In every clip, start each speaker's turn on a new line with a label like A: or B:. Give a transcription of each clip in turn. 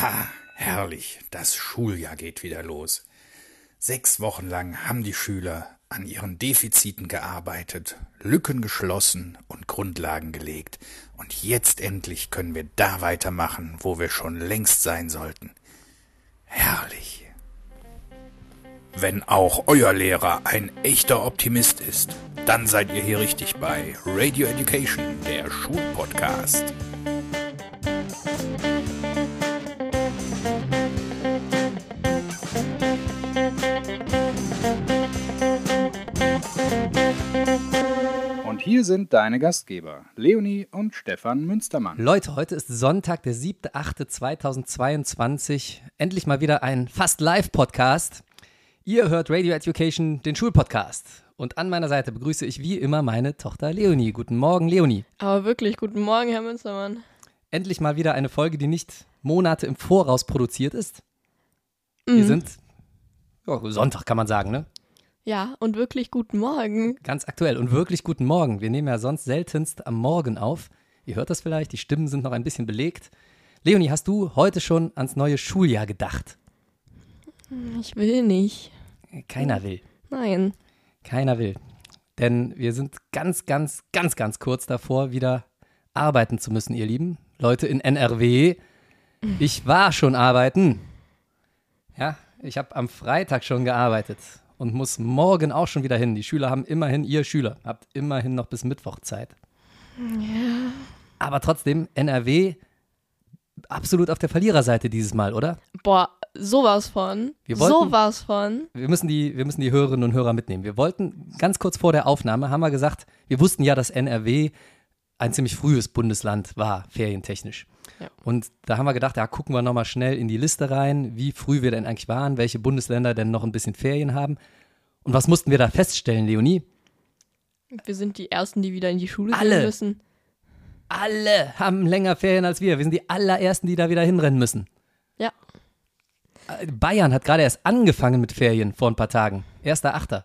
A: Ah, herrlich, das Schuljahr geht wieder los. Sechs Wochen lang haben die Schüler an ihren Defiziten gearbeitet, Lücken geschlossen und Grundlagen gelegt. Und jetzt endlich können wir da weitermachen, wo wir schon längst sein sollten. Herrlich. Wenn auch euer Lehrer ein echter Optimist ist, dann seid ihr hier richtig bei Radio Education, der Schulpodcast. Hier sind deine Gastgeber, Leonie und Stefan Münstermann.
B: Leute, heute ist Sonntag, der 7.8.2022. Endlich mal wieder ein fast Live-Podcast. Ihr hört Radio Education, den Schulpodcast. Und an meiner Seite begrüße ich wie immer meine Tochter Leonie. Guten Morgen, Leonie.
C: Aber wirklich, guten Morgen, Herr Münstermann.
B: Endlich mal wieder eine Folge, die nicht Monate im Voraus produziert ist. Wir sind ja, Sonntag, kann man sagen, ne?
C: Ja, und wirklich guten Morgen.
B: Ganz aktuell und wirklich guten Morgen. Wir nehmen ja sonst seltenst am Morgen auf. Ihr hört das vielleicht, die Stimmen sind noch ein bisschen belegt. Leonie, hast du heute schon ans neue Schuljahr gedacht?
C: Ich will nicht.
B: Keiner will.
C: Nein.
B: Keiner will. Denn wir sind ganz, ganz, ganz, ganz kurz davor, wieder arbeiten zu müssen, ihr Lieben. Leute in NRW. Ich war schon arbeiten. Ja, ich habe am Freitag schon gearbeitet und muss morgen auch schon wieder hin. Die Schüler haben immerhin, ihr Schüler, habt immerhin noch bis Mittwoch Zeit.
C: Ja.
B: Aber trotzdem, NRW absolut auf der Verliererseite dieses Mal, oder?
C: Boah, sowas von.
B: Wir wollten-
C: sowas von.
B: Wir müssen, die, wir müssen die Hörerinnen und Hörer mitnehmen. Wir wollten ganz kurz vor der Aufnahme, haben wir gesagt, wir wussten ja, dass NRW ein ziemlich frühes Bundesland war, ferientechnisch.
C: Ja.
B: Und da haben wir gedacht, ja, gucken wir nochmal schnell in die Liste rein, wie früh wir denn eigentlich waren, welche Bundesländer denn noch ein bisschen Ferien haben. Und was mussten wir da feststellen, Leonie?
C: Wir sind die Ersten, die wieder in die Schule
B: Alle.
C: gehen müssen.
B: Alle haben länger Ferien als wir. Wir sind die allerersten, die da wieder hinrennen müssen.
C: Ja.
B: Äh, Bayern hat gerade erst angefangen mit Ferien vor ein paar Tagen. Erster Achter.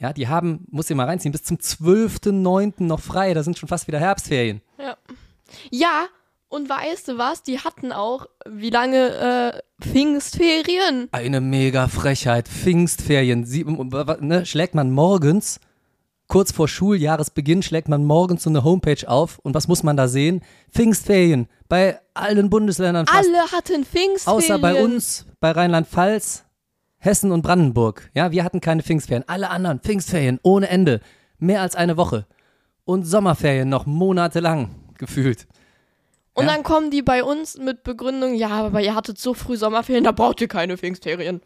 B: Ja, die haben, muss ich mal reinziehen, bis zum 12.09. noch frei. Da sind schon fast wieder Herbstferien.
C: Ja. Ja, und weißt du was? Die hatten auch, wie lange, äh, Pfingstferien.
B: Eine mega Frechheit. Pfingstferien. Sie, ne, schlägt man morgens, kurz vor Schuljahresbeginn, schlägt man morgens so eine Homepage auf. Und was muss man da sehen? Pfingstferien. Bei allen Bundesländern fast.
C: Alle hatten Pfingstferien.
B: Außer bei uns, bei Rheinland-Pfalz, Hessen und Brandenburg. Ja, wir hatten keine Pfingstferien. Alle anderen Pfingstferien ohne Ende. Mehr als eine Woche. Und Sommerferien noch monatelang gefühlt.
C: Und
B: Ja.
C: dann kommen die bei uns mit Begründung, ja, aber ihr hattet so früh Sommerferien, da braucht ihr keine Pfingstferien.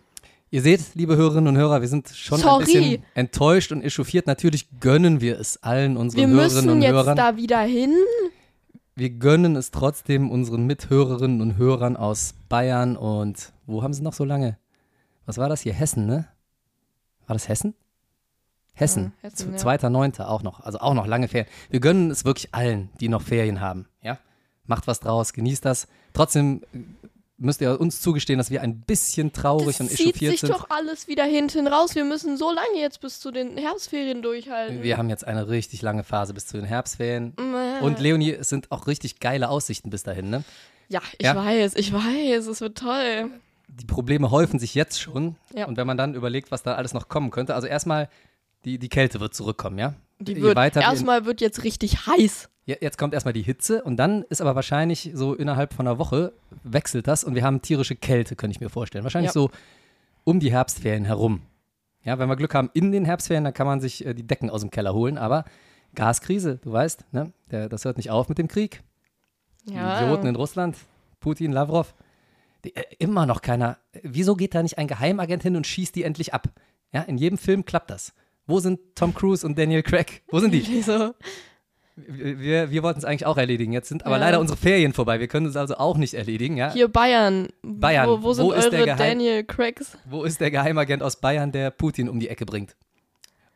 B: Ihr seht, liebe Hörerinnen und Hörer, wir sind schon
C: Sorry.
B: ein bisschen enttäuscht und echauffiert. Natürlich gönnen wir es allen unseren
C: Wir
B: Hörerinnen
C: müssen
B: und
C: jetzt
B: Hörern.
C: da wieder hin.
B: Wir gönnen es trotzdem unseren Mithörerinnen und Hörern aus Bayern und wo haben sie noch so lange? Was war das hier? Hessen, ne? War das Hessen? Hessen.
C: Ja, Hessen, ja.
B: Zweiter, neunter auch noch. Also auch noch lange Ferien. Wir gönnen es wirklich allen, die noch Ferien haben. Ja? Macht was draus, genießt das. Trotzdem äh, müsst ihr uns zugestehen, dass wir ein bisschen traurig
C: Das
B: und
C: zieht
B: echauffiert
C: sich
B: sind.
C: doch alles wieder hinten raus. Wir müssen so lange jetzt bis zu den Herbstferien durchhalten.
B: Wir haben jetzt eine richtig lange Phase bis zu den Herbstferien.
C: Äh,
B: Und Leonie, es sind auch richtig geile Aussichten bis dahin, ne?
C: ja, ich
B: Ja.
C: weiß, ich weiß, es wird toll.
B: die Probleme häufen sich jetzt schon.
C: Ja.
B: Und wenn man dann überlegt, was da alles noch kommen könnte, also erstmal, die, die Kälte wird zurückkommen, ja?
C: Die wird, erstmal wird jetzt richtig heiß.
B: Jetzt kommt erstmal die Hitze und dann ist aber wahrscheinlich so innerhalb von einer Woche wechselt das und wir haben tierische Kälte, könnte ich mir vorstellen. Wahrscheinlich
C: Ja.
B: so um die Herbstferien herum. Ja, wenn wir Glück haben in den Herbstferien, dann kann man sich äh, die Decken aus dem Keller holen, aber Gaskrise, du weißt, ne? Der, das hört nicht auf mit dem Krieg. Die
C: Ja.
B: Idioten in Russland, Putin, Lavrov. Die, äh, immer noch keiner. Wieso geht da nicht ein Geheimagent hin und schießt die endlich ab? Ja, in jedem Film klappt das. Wo sind Tom Cruise und Daniel Craig? Wo sind die?
C: So.
B: Wir, wir, wollten es eigentlich auch erledigen. Jetzt sind aber
C: Ja.
B: leider unsere Ferien vorbei. Wir können es also auch nicht erledigen. Ja?
C: Hier Bayern.
B: Bayern.
C: Wo, wo sind
B: Wo ist der
C: eure Daniel Craigs?
B: Wo ist der Geheimagent aus Bayern, der Putin um die Ecke bringt?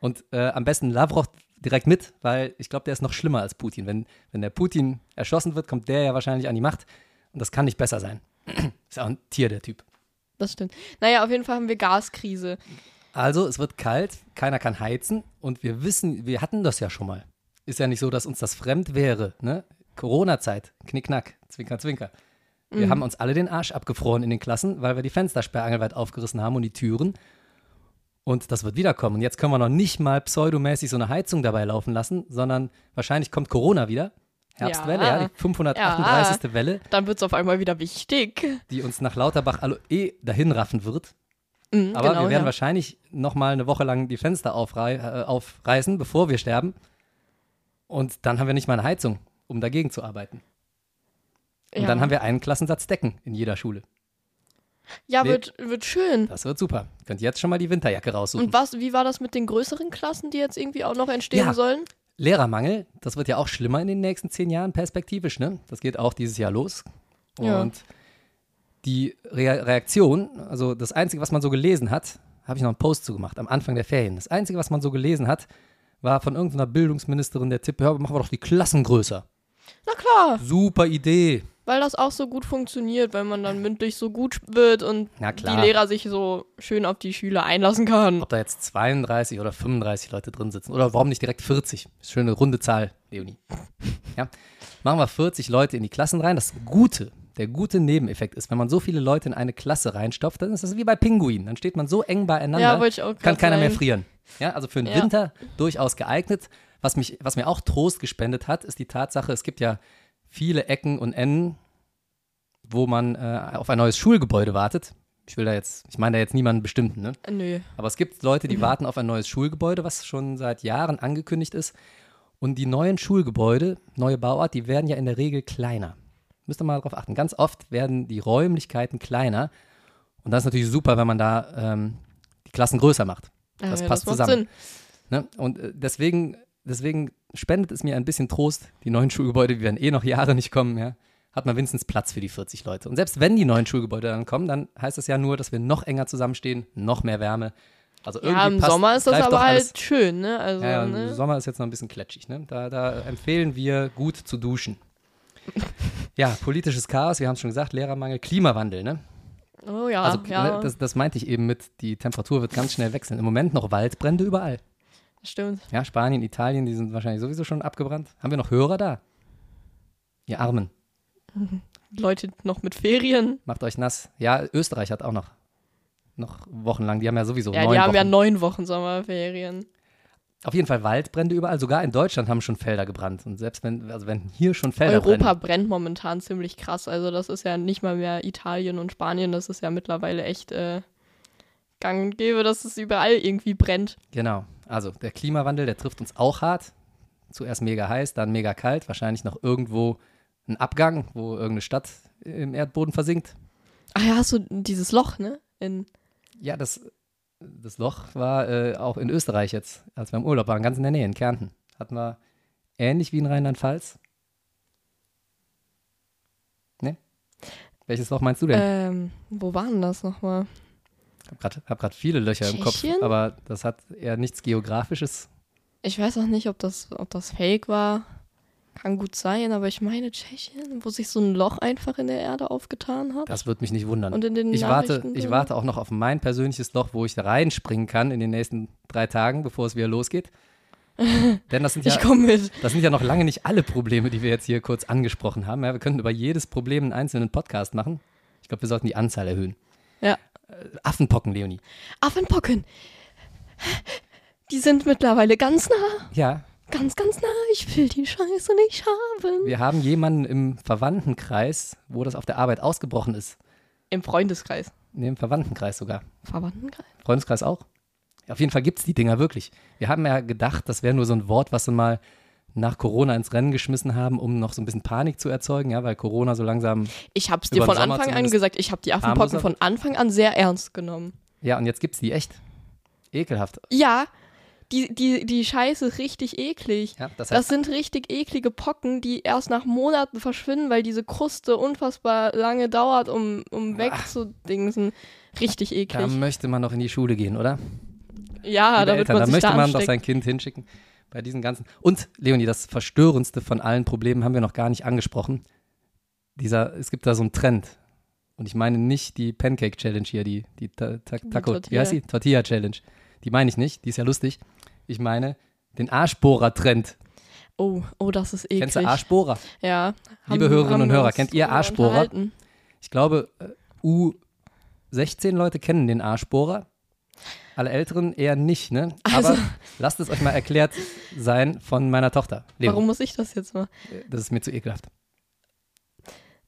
B: Und äh, am besten Lavrov direkt mit, weil ich glaube, der ist noch schlimmer als Putin. Wenn, wenn der Putin erschossen wird, kommt der ja wahrscheinlich an die Macht. Und das kann nicht besser sein. ist auch ein Tier, der Typ.
C: Das stimmt. Naja, auf jeden Fall haben wir Gaskrise.
B: Also, es wird kalt, keiner kann heizen und wir wissen, wir hatten das ja schon mal. Ist ja nicht so, dass uns das fremd wäre, ne? Corona-Zeit, knickknack, zwinker, zwinker. Wir haben uns alle den Arsch abgefroren in den Klassen, weil wir die Fenster sperrangelweit aufgerissen haben und die Türen. Und das wird wiederkommen. Und jetzt können wir noch nicht mal pseudomäßig so eine Heizung dabei laufen lassen, sondern wahrscheinlich kommt Corona wieder. Herbstwelle, ja,
C: Ja.
B: die 538. Welle,
C: Dann wird es auf einmal wieder wichtig.
B: die uns nach Lauterbach eh dahin raffen wird.
C: Mhm,
B: Aber
C: genau,
B: wir werden
C: ja.
B: wahrscheinlich noch mal eine Woche lang die Fenster aufrei äh, aufreißen, bevor wir sterben. Und dann haben wir nicht mal eine Heizung, um dagegen zu arbeiten. Und
C: ja.
B: dann haben wir einen Klassensatz Decken in jeder Schule.
C: Ja,
B: Nee.
C: wird, wird schön.
B: Das wird super. Könnt ihr jetzt schon mal die Winterjacke raussuchen.
C: Und was, wie war das mit den größeren Klassen, die jetzt irgendwie auch noch entstehen
B: Ja.
C: sollen?
B: Lehrermangel, das wird ja auch schlimmer in den nächsten zehn Jahren perspektivisch, ne? Das geht auch dieses Jahr los.
C: Ja.
B: Und die Re Reaktion, also das Einzige, was man so gelesen hat, habe ich noch einen Post zugemacht am Anfang der Ferien. Das Einzige, was man so gelesen hat, war von irgendeiner Bildungsministerin der Tipp, hör, machen wir doch die Klassen größer.
C: Na klar,
B: Super Idee.
C: weil das auch so gut funktioniert, weil man dann mündlich so gut wird und die. Lehrer sich so schön auf die Schüler einlassen kann.
B: Ob da jetzt 32 oder 35 Leute drin sitzen. Oder warum nicht direkt 40? Schöne runde Zahl, Leonie. Ja. Machen wir 40 Leute in die Klassen rein. Das Gute, der gute Nebeneffekt ist, wenn man so viele Leute in eine Klasse reinstopft, dann ist das wie bei Pinguinen. Dann steht man so eng beieinander,
C: Ja,
B: kann keiner mehr
C: sagen.
B: frieren. Ja, also für den
C: Ja.
B: Winter durchaus geeignet. Was, mich, was mir auch Trost gespendet hat, ist die Tatsache, es gibt ja viele Ecken und Enden, wo man äh, auf ein neues Schulgebäude wartet. Ich will da jetzt, ich meine da jetzt niemanden bestimmten, ne?
C: Nö.
B: Aber es gibt Leute, die warten auf ein neues Schulgebäude, was schon seit Jahren angekündigt ist. Und die neuen Schulgebäude, neue Bauart, die werden ja in der Regel kleiner. Müsst ihr mal darauf achten. Ganz oft werden die Räumlichkeiten kleiner. Und das ist natürlich super, wenn man da ähm, die Klassen größer macht. Das
C: Äh,
B: passt
C: macht
B: zusammen. Ne? Und äh, deswegen, deswegen spendet es mir ein bisschen Trost. Die neuen Schulgebäude, die werden eh noch Jahre nicht kommen, ja. Hat man wenigstens Platz für die 40 Leute. Und selbst wenn die neuen Schulgebäude dann kommen, dann heißt das ja nur, dass wir noch enger zusammenstehen, noch mehr Wärme. Also irgendwie
C: Ja, im
B: passt,
C: Sommer ist das aber halt schön, ne? Also,
B: Ja, ja, im
C: ne?
B: Sommer ist jetzt noch ein bisschen kletschig, ne? Da, da empfehlen wir gut zu duschen. Ja, politisches Chaos, wir haben es schon gesagt, Lehrermangel, Klimawandel, ne?
C: Oh ja,
B: also
C: ja,
B: ne, das, das meinte ich eben mit, die Temperatur wird ganz schnell wechseln. Im Moment noch Waldbrände überall.
C: stimmt.
B: Ja, Spanien, Italien, die sind wahrscheinlich sowieso schon abgebrannt. Haben wir noch Hörer da? Ihr Armen,
C: Leute noch mit Ferien.
B: macht euch nass. Ja, Österreich hat auch noch, noch wochenlang, die haben ja sowieso
C: Ja,
B: neun
C: die haben
B: Wochen.
C: ja neun Wochen Sommerferien.
B: Auf jeden Fall Waldbrände überall. Sogar in Deutschland haben schon Felder gebrannt. Und selbst wenn, also wenn hier schon Felder
C: Europa
B: brennen.
C: brennt momentan ziemlich krass. Also das ist ja nicht mal mehr Italien und Spanien. Das ist ja mittlerweile echt äh, gang und gäbe, dass es überall irgendwie brennt.
B: Genau. Also der Klimawandel, der trifft uns auch hart. Zuerst mega heiß, dann mega kalt. Wahrscheinlich noch irgendwo ein Abgang, wo irgendeine Stadt im Erdboden versinkt.
C: Ach ja, hast du dieses Loch, ne? In,
B: Ja, das, das Loch war äh, auch in Österreich jetzt, als wir im Urlaub waren, ganz in der Nähe, in Kärnten. Hatten wir ähnlich wie in Rheinland-Pfalz. Ne? Welches Loch meinst du denn?
C: ähm, wo waren das nochmal?
B: Ich habe gerade viele Löcher im Kopf,
C: Tschechien?
B: aber das hat eher nichts Geografisches.
C: Ich weiß auch nicht, ob das, ob das fake war. Kann gut sein, aber ich meine Tschechien, wo sich so ein Loch einfach in der Erde aufgetan hat.
B: Das würde mich nicht wundern.
C: Und in den
B: ich warte, ich warte auch noch auf mein persönliches Loch, wo ich reinspringen kann in den nächsten drei Tagen, bevor es wieder losgeht. Denn das sind, ja, das sind ja noch lange nicht alle Probleme, die wir jetzt hier kurz angesprochen haben. Ja, wir könnten über jedes Problem einen einzelnen Podcast machen. Ich glaube, wir sollten die Anzahl erhöhen.
C: Ja.
B: Äh, Affenpocken, Leonie.
C: Affenpocken. Die sind mittlerweile ganz nah.
B: Ja,
C: Ganz, ganz nah. Ich will die Scheiße nicht haben.
B: wir haben jemanden im Verwandtenkreis, wo das auf der Arbeit ausgebrochen ist.
C: Im Freundeskreis.
B: Nee, im Verwandtenkreis sogar.
C: Verwandtenkreis?
B: Freundeskreis auch? Auf jeden Fall gibt es die Dinger wirklich. Wir haben ja gedacht, das wäre nur so ein Wort, was sie mal nach Corona ins Rennen geschmissen haben, um noch so ein bisschen Panik zu erzeugen, ja, weil Corona so langsam.
C: Ich hab's dir
B: Über den
C: von
B: Sommer
C: Anfang an gesagt. Ich habe die Affenpocken von Anfang an sehr ernst genommen.
B: Ja, und jetzt gibt's die echt. Ekelhaft.
C: Ja, die, die, die Scheiße ist richtig eklig.
B: Ja, das heißt,
C: Das sind richtig eklige Pocken, die erst nach Monaten verschwinden, weil diese Kruste unfassbar lange dauert, um, um wegzudingsen. Richtig
B: da
C: eklig.
B: möchte man noch in die Schule gehen, oder?
C: Ja, da
B: Eltern,
C: man
B: da möchte
C: da
B: man doch sein Kind hinschicken. Bei diesen ganzen. Und, Leonie, das verstörendste von allen Problemen haben wir noch gar nicht angesprochen. Dieser, es gibt da so einen Trend. Und ich meine nicht die Pancake Challenge hier, die, die Ta Ta Taco, wie
C: Tortilla.
B: heißt die? Tortilla Challenge. Die meine ich nicht, die ist ja lustig. Ich meine den Arschbohrer-Trend.
C: Oh, oh, das ist eklig.
B: Kennst du Arschbohrer?
C: Ja.
B: Liebe Hörerinnen und
C: wir
B: Hörer, kennt ihr Arschbohrer? Ich glaube, äh, U16 Leute kennen den Arschbohrer. Alle Älteren eher nicht, ne? Aber
C: Also-
B: lasst es euch mal erklärt sein von meiner Tochter. Leo,
C: Warum muss ich das jetzt mal?
B: das ist mir zu ekelhaft.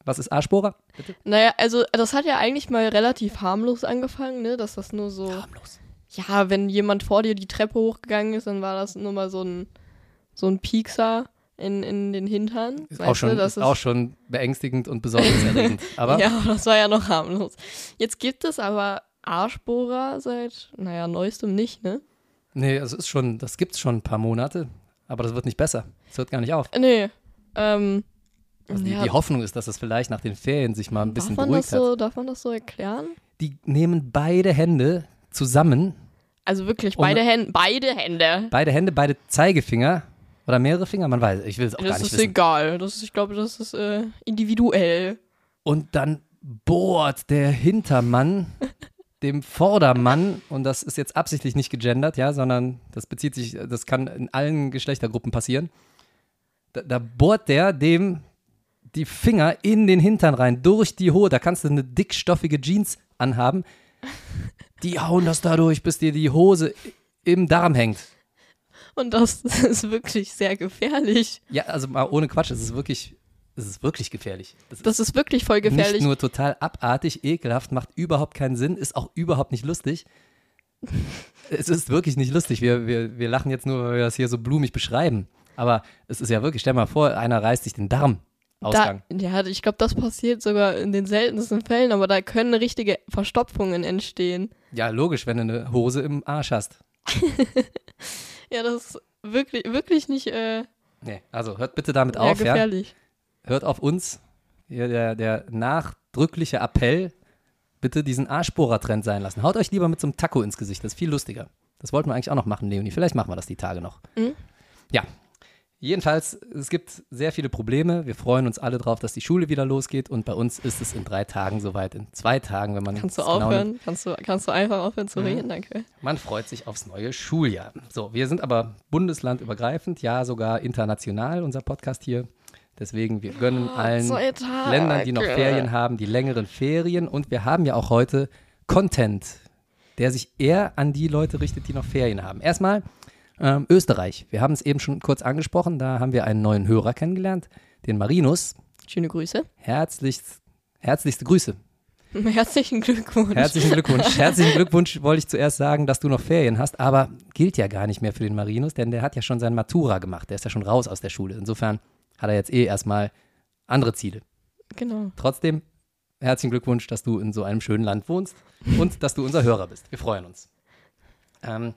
B: Was ist Arschbohrer?
C: Naja, also das hat ja eigentlich mal relativ harmlos angefangen, ne? Dass das nur so.
B: Harmlos.
C: Ja, wenn jemand vor dir die Treppe hochgegangen ist, dann war das nur mal so ein, so ein Piekser in, in den Hintern.
B: Ist, auch schon,
C: du, das
B: ist auch schon beängstigend und besorgniserregend. Aber
C: Ja, das war ja noch harmlos. Jetzt gibt es aber Arschbohrer seit, naja, neuestem nicht, ne?
B: nee, es ist schon, das gibt's schon ein paar Monate. Aber das wird nicht besser. Es hört gar nicht auf.
C: Nee. Ähm,
B: Also die,
C: ja,
B: die Hoffnung ist, dass es vielleicht nach den Ferien sich mal ein bisschen
C: darf man das
B: beruhigt hat.
C: so, Darf man das so erklären?
B: Die nehmen beide Hände zusammen,
C: Also wirklich,
B: Um-
C: beide Hände, beide Hände.
B: beide Hände, beide Zeigefinger oder mehrere Finger, man weiß, ich will es auch gar
C: Das
B: nicht
C: ist
B: wissen.
C: egal. Das ist, ich glaube, das ist äh, individuell.
B: Und dann bohrt der Hintermann dem Vordermann, und das ist jetzt absichtlich nicht gegendert, ja, sondern das bezieht sich, das kann in allen Geschlechtergruppen passieren. Da, da bohrt der dem die Finger in den Hintern rein, durch die Hose. Da kannst du eine dickstoffige Jeans anhaben. Die hauen das dadurch, bis dir die Hose im Darm hängt.
C: Und das ist wirklich sehr gefährlich.
B: Ja, also mal ohne Quatsch, es ist wirklich, es ist wirklich gefährlich. Das
C: Das ist wirklich voll gefährlich.
B: Nicht nur total abartig, ekelhaft, macht überhaupt keinen Sinn, ist auch überhaupt nicht lustig. es ist wirklich nicht lustig. Wir, wir, wir lachen jetzt nur, weil wir das hier so blumig beschreiben. Aber es ist ja wirklich, stell mal vor, einer reißt sich den Darm. Ausgang.
C: Da, ja, ich glaube, das passiert sogar in den seltensten Fällen, aber da können richtige Verstopfungen entstehen.
B: Ja, logisch, wenn du eine Hose im Arsch hast.
C: Ja, das ist wirklich, wirklich nicht äh,
B: Nee, also hört bitte damit
C: ja,
B: auf, ja.
C: gefährlich.
B: Hört auf uns. Hier der, der nachdrückliche Appell, bitte diesen Arschbohrer-Trend sein lassen. Haut euch lieber mit so einem Taco ins Gesicht, das ist viel lustiger. Das wollten wir eigentlich auch noch machen, Leonie. Vielleicht machen wir das die Tage noch.
C: Mhm.
B: Ja. Jedenfalls, es gibt sehr viele Probleme. Wir freuen uns alle drauf, dass die Schule wieder losgeht und bei uns ist es in drei Tagen soweit, in zwei Tagen, wenn man
C: Kannst du
B: genau
C: aufhören?
B: nimmt.
C: Kannst du, kannst du einfach aufhören zu
B: Mhm.
C: reden? Danke.
B: Man freut sich aufs neue Schuljahr. So, wir sind aber bundeslandübergreifend, ja sogar international, unser Podcast hier. Deswegen, wir gönnen allen
C: Zwei Tage.
B: Ländern, die noch Ferien haben, die längeren Ferien. Und wir haben ja auch heute Content, der sich eher an die Leute richtet, die noch Ferien haben. Erstmal ähm, Österreich. Wir haben es eben schon kurz angesprochen. Da haben wir einen neuen Hörer kennengelernt, den Marinus.
C: Schöne Grüße.
B: Herzlichst, herzlichste Grüße.
C: Herzlichen Glückwunsch.
B: Herzlichen Glückwunsch. Herzlichen Glückwunsch wollte ich zuerst sagen, dass du noch Ferien hast, aber gilt ja gar nicht mehr für den Marinus, denn der hat ja schon sein Matura gemacht. Der ist ja schon raus aus der Schule. Insofern hat er jetzt eh erstmal andere Ziele.
C: Genau.
B: Trotzdem herzlichen Glückwunsch, dass du in so einem schönen Land wohnst und dass du unser Hörer bist. Wir freuen uns. Ähm,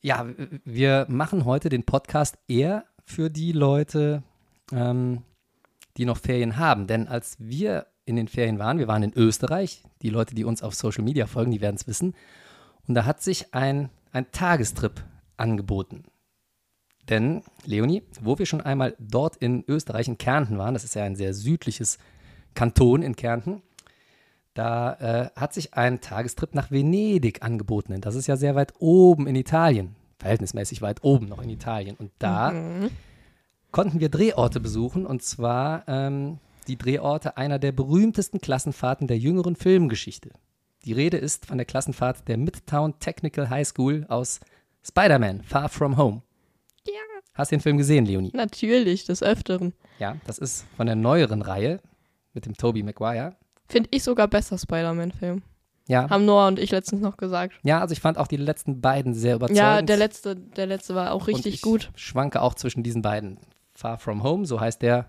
B: ja, wir machen heute den Podcast eher für die Leute, ähm, die noch Ferien haben. Denn als wir in den Ferien waren, wir waren in Österreich, die Leute, die uns auf Social Media folgen, die werden es wissen. Und da hat sich ein, ein Tagestrip angeboten. Denn, Leonie, wo wir schon einmal dort in Österreich, in Kärnten waren, das ist ja ein sehr südliches Kanton in Kärnten, da äh, hat sich ein Tagestrip nach Venedig angeboten. Und das ist ja sehr weit oben in Italien, verhältnismäßig weit oben noch in Italien. Und da konnten wir Drehorte besuchen, und zwar ähm, die Drehorte einer der berühmtesten Klassenfahrten der jüngeren Filmgeschichte. Die Rede ist von der Klassenfahrt der Midtown Technical High School aus Spider-Man, Far From Home.
C: Ja.
B: Hast du den Film gesehen, Leonie?
C: Natürlich, des Öfteren.
B: Ja, das ist von der neueren Reihe mit dem Tobey Maguire.
C: Finde ich sogar besser, Spider-Man-Film.
B: Ja,
C: Haben Noah und ich letztens noch gesagt.
B: ja, also ich fand auch die letzten beiden sehr überzeugend.
C: Ja, der letzte, der letzte war auch
B: Und
C: richtig
B: ich
C: gut.
B: schwanke auch zwischen diesen beiden. Far From Home, so heißt der,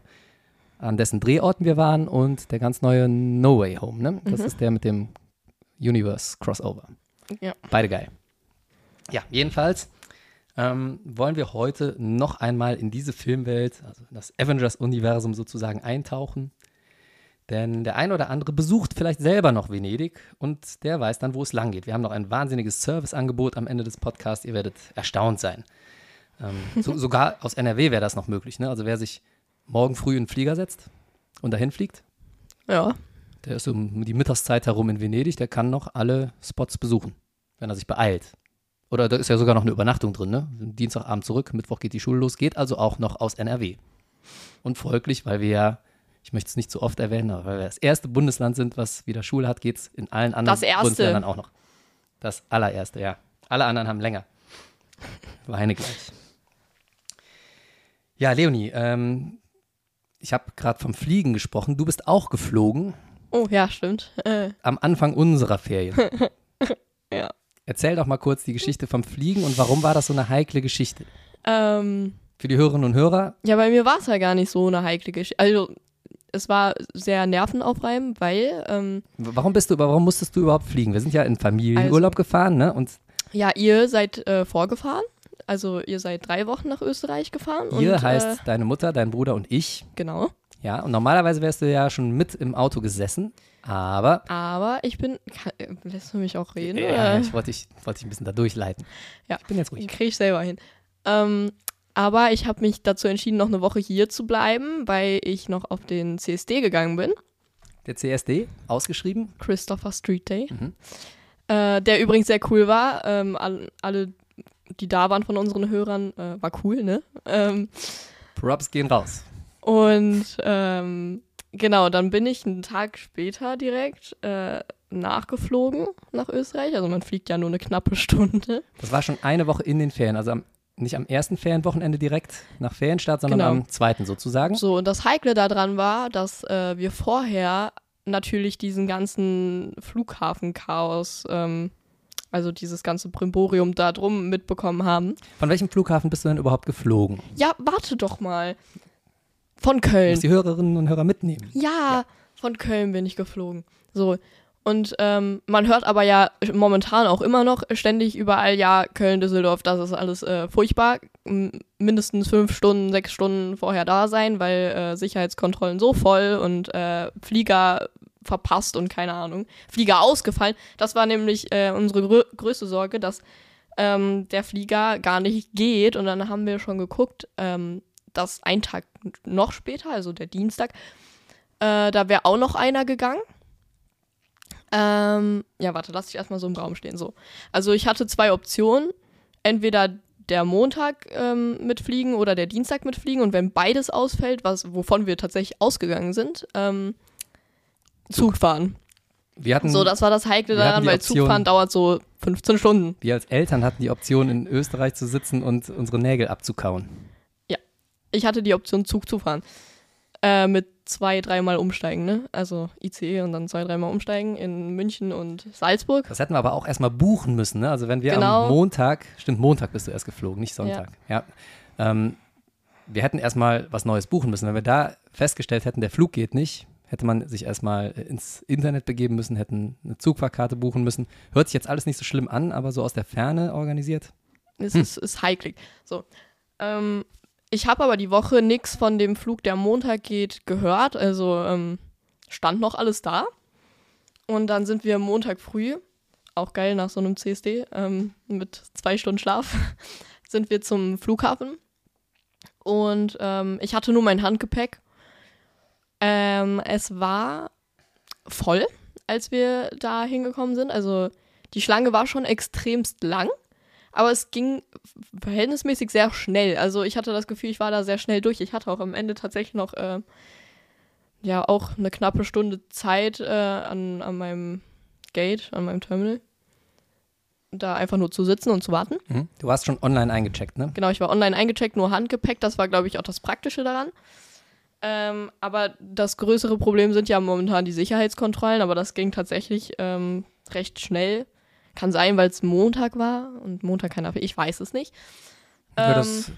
B: an dessen Drehorten wir waren, und der ganz neue No Way Home. Ne? Das
C: Mhm.
B: ist der mit dem Universe Crossover.
C: Ja.
B: Beide geil. Ja, jedenfalls ähm, wollen wir heute noch einmal in diese Filmwelt, also in das Avengers-Universum sozusagen eintauchen. Denn der ein oder andere besucht vielleicht selber noch Venedig und der weiß dann, wo es lang geht. Wir haben noch ein wahnsinniges Serviceangebot am Ende des Podcasts. Ihr werdet erstaunt sein. Ähm, so, sogar aus NRW wäre das noch möglich. Ne? Also wer sich morgen früh in den Flieger setzt und dahin fliegt,
C: Ja.
B: der ist um die Mittagszeit herum in Venedig, der kann noch alle Spots besuchen, wenn er sich beeilt. Oder da ist ja sogar noch eine Übernachtung drin, ne? Dienstagabend zurück, Mittwoch geht die Schule los, geht also auch noch aus NRW. Und folglich, weil wir ja, Ich möchte es nicht zu oft erwähnen, aber weil wir das erste Bundesland sind, was wieder Schule hat, geht es in allen anderen. Bundesländern auch noch. Das allererste, ja. Alle anderen haben länger. Weine gleich. Ja, Leonie, ähm, ich habe gerade vom Fliegen gesprochen. Du bist auch geflogen
C: Oh, ja, stimmt. Äh,
B: am Anfang unserer Ferien.
C: ja.
B: Erzähl doch mal kurz die Geschichte vom Fliegen und warum war das so eine heikle Geschichte?
C: Ähm,
B: Für die Hörerinnen und Hörer,
C: ja, bei mir war es ja gar nicht so eine heikle Geschichte. Also, es war sehr nervenaufreibend, weil, ähm,
B: warum bist du, warum musstest du überhaupt fliegen? Wir sind ja in Familienurlaub gefahren, ne? Und
C: ja, ihr seid äh, vorgefahren. Also, ihr seid drei Wochen nach Österreich gefahren.
B: ihr
C: und,
B: heißt
C: Äh,
B: deine Mutter, dein Bruder und ich.
C: genau.
B: Ja, und normalerweise wärst du ja schon mit im Auto gesessen, aber
C: Aber ich bin. Kann, äh, lässt du mich auch reden?
B: ja,
C: oder?
B: ich wollte dich, wollte dich ein bisschen da durchleiten.
C: Ja.
B: Ich bin jetzt ruhig.
C: Kriege ich selber hin. Ähm, aber ich habe mich dazu entschieden, noch eine Woche hier zu bleiben, weil ich noch auf den CSD gegangen bin.
B: Der CSD, ausgeschrieben.
C: Christopher Street Day.
B: Mhm.
C: Äh, der übrigens sehr cool war. Ähm, all, alle, die da waren von unseren Hörern, äh, war cool, ne? Ähm,
B: Props gehen raus.
C: und ähm, genau, dann bin ich einen Tag später direkt äh, nachgeflogen nach Österreich. Also man fliegt ja nur eine knappe Stunde.
B: Das war schon eine Woche in den Ferien, also am, nicht am ersten Ferienwochenende direkt nach Ferienstart, sondern
C: Genau.
B: am zweiten sozusagen.
C: So, und das Heikle daran war, dass äh, wir vorher natürlich diesen ganzen Flughafenchaos, ähm, also dieses ganze Brimborium da drum mitbekommen haben.
B: Von welchem Flughafen bist du denn überhaupt geflogen?
C: Ja, warte doch mal. Von
B: Du
C: Köln.
B: musst die Hörerinnen und Hörer mitnehmen.
C: Ja, von Köln bin ich geflogen. So. Und ähm, man hört aber ja momentan auch immer noch ständig überall, ja, Köln, Düsseldorf, das ist alles äh, furchtbar. Mindestens fünf Stunden, sechs Stunden vorher da sein, weil äh, Sicherheitskontrollen so voll und äh, Flieger verpasst und keine Ahnung, Flieger ausgefallen. Das war nämlich äh, unsere grö größte Sorge, dass ähm, der Flieger gar nicht geht. Und dann haben wir schon geguckt, ähm, dass ein Tag noch später, also der Dienstag, äh, da wäre auch noch einer gegangen. Ähm, ja, warte, lass ich erstmal so im Raum stehen. So. Also ich hatte zwei Optionen. Entweder der Montag ähm, mitfliegen oder der Dienstag mitfliegen. Und wenn beides ausfällt, was, wovon wir tatsächlich ausgegangen sind, ähm, Zug fahren.
B: Wir hatten,
C: So, das war das Heikle daran, weil
B: Option-
C: Zugfahren dauert so 15 Stunden.
B: wir als Eltern hatten die Option, in Österreich zu sitzen und unsere Nägel abzukauen.
C: Ich hatte die Option, Zug zu fahren. Äh, mit zwei, dreimal umsteigen, ne? Also ICE und dann zwei, dreimal umsteigen in München und Salzburg.
B: Das hätten wir aber auch erstmal buchen müssen. Ne? Also wenn wir
C: Genau.
B: am Montag, stimmt, Montag bist du erst geflogen, nicht Sonntag. Ja. Ähm, wir hätten erstmal was Neues buchen müssen. Wenn wir da festgestellt hätten, der Flug geht nicht, hätte man sich erstmal äh, ins Internet begeben müssen, hätten eine Zugfahrkarte buchen müssen. Hört sich jetzt alles nicht so schlimm an, aber so aus der Ferne organisiert.
C: Es ist, ist heiklig. So. Ähm, ich habe aber die Woche nichts von dem Flug, der Montag geht, gehört. Also ähm, stand noch alles da. Und dann sind wir Montag früh, auch geil nach so einem CSD, ähm, mit zwei Stunden Schlaf, sind wir zum Flughafen. Und ähm, ich hatte nur mein Handgepäck. Ähm, es war voll, als wir da hingekommen sind. Also die Schlange war schon extremst lang. Aber es ging verhältnismäßig sehr schnell. Also ich hatte das Gefühl, ich war da sehr schnell durch. Ich hatte auch am Ende tatsächlich noch äh, ja auch eine knappe Stunde Zeit äh, an, an meinem Gate, an meinem Terminal. Da einfach nur zu sitzen und zu warten.
B: Mhm. Du warst schon online eingecheckt, ne?
C: Genau, ich war online eingecheckt, nur Handgepäck. Das war, glaube ich, auch das Praktische daran. Ähm, aber das größere Problem sind ja momentan die Sicherheitskontrollen. Aber das ging tatsächlich ähm, recht schnell. Kann sein, weil es Montag war und Montag keiner. Ich weiß es nicht. Ähm,
B: das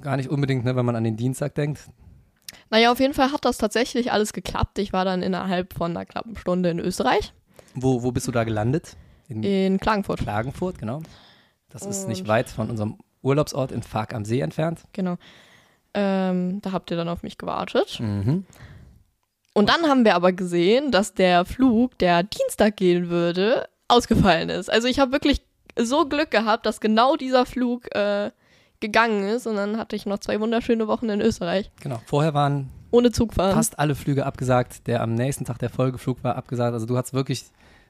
B: gar nicht unbedingt, ne, wenn man an den Dienstag denkt.
C: Naja, auf jeden Fall hat das tatsächlich alles geklappt. Ich war dann innerhalb von einer knappen Stunde in Österreich,
B: Wo, wo bist du da gelandet? In
C: in Klagenfurt.
B: Klagenfurt, genau. Das ist nicht
C: Und-
B: weit von unserem Urlaubsort in Fark am See entfernt.
C: Genau. Ähm, da habt ihr dann auf mich gewartet.
B: Mhm.
C: Und dann haben wir aber gesehen, dass der Flug, der Dienstag gehen würde, ausgefallen ist. Also ich habe wirklich so Glück gehabt, dass genau dieser Flug äh, gegangen ist. Und dann hatte ich noch zwei wunderschöne Wochen in Österreich.
B: Genau. Vorher waren
C: Ohne Zugfahren.
B: fast alle Flüge abgesagt. Der am nächsten Tag der Folgeflug war abgesagt. Also du hattest wirklich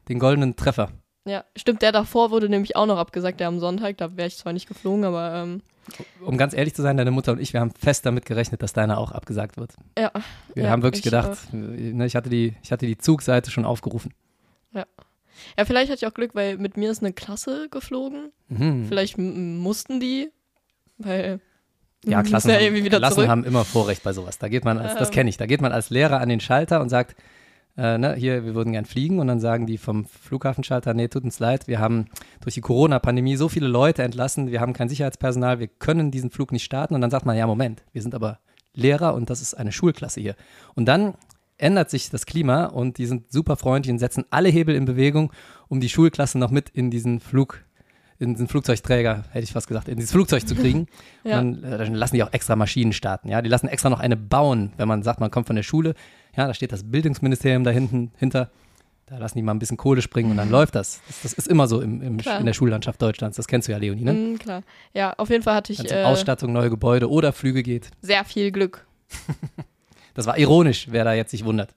B: den goldenen Treffer.
C: Ja, stimmt, der davor wurde nämlich auch noch abgesagt, der am Sonntag. Da wäre ich zwar nicht geflogen, aber ähm,
B: Um ganz ehrlich zu sein, deine Mutter und ich, wir haben fest damit gerechnet, dass deiner auch abgesagt wird.
C: ja.
B: Wir
C: Ja,
B: haben wirklich
C: ich
B: gedacht, ne, ich, hatte die, ich hatte die Zugseite schon aufgerufen.
C: Ja, vielleicht hatte ich auch Glück, weil mit mir ist eine Klasse geflogen.
B: Mhm.
C: Vielleicht mussten die, weil
B: Ja, Klassen,
C: ja
B: haben, Klassen haben immer Vorrecht bei sowas. Da geht man als, das
C: Ähm.
B: kenne ich, da geht man als Lehrer an den Schalter und sagt, äh, ne, hier, wir würden gern fliegen und dann sagen die vom Flughafenschalter, nee, tut uns leid, wir haben durch die Corona-Pandemie so viele Leute entlassen, wir haben kein Sicherheitspersonal, wir können diesen Flug nicht starten und dann sagt man, ja, Moment, wir sind aber Lehrer und das ist eine Schulklasse hier. Und dann ändert sich das Klima und die sind super freundlich und setzen alle Hebel in Bewegung, um die Schulklasse noch mit in diesen Flug, in diesen Flugzeugträger, hätte ich fast gesagt, in dieses Flugzeug zu kriegen.
C: Ja.
B: Und dann, äh, dann lassen die auch extra Maschinen starten. Ja, die lassen extra noch eine bauen, wenn man sagt, man kommt von der Schule. Ja, da steht das Bildungsministerium da hinten hinter. Da lassen die mal ein bisschen Kohle springen und dann läuft das. Das, das ist immer so im, im, in der Schullandschaft Deutschlands. Das kennst du ja, Leonie, ne?
C: Mhm, klar. Ja, auf jeden Fall hatte ich
B: Wenn es um
C: äh,
B: Ausstattung, neue Gebäude oder Flüge geht.
C: sehr viel Glück.
B: Das war ironisch, wer da jetzt sich wundert.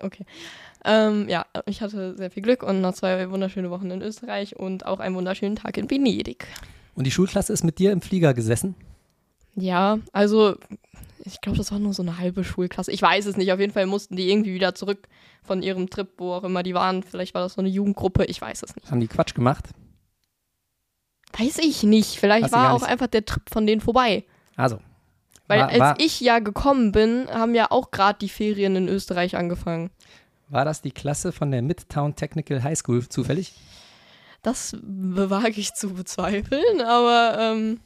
C: Okay. Ähm, ja, ich hatte sehr viel Glück und noch zwei wunderschöne Wochen in Österreich und auch einen wunderschönen Tag in Venedig.
B: Und die Schulklasse ist mit dir im Flieger gesessen?
C: Ja, also ich glaube, das war nur so eine halbe Schulklasse. Ich weiß es nicht. Auf jeden Fall mussten die irgendwie wieder zurück von ihrem Trip, wo auch immer die waren. Vielleicht war das so eine Jugendgruppe. Ich weiß es nicht.
B: Haben die Quatsch gemacht?
C: Weiß ich nicht. Vielleicht
B: Hast
C: war auch einfach der Trip von denen vorbei.
B: Also.
C: Weil
B: war,
C: als
B: war,
C: ich ja gekommen bin, haben ja auch gerade die Ferien in Österreich angefangen.
B: war das die Klasse von der Midtown Technical High School zufällig?
C: Das wage ich zu bezweifeln, aber ähm,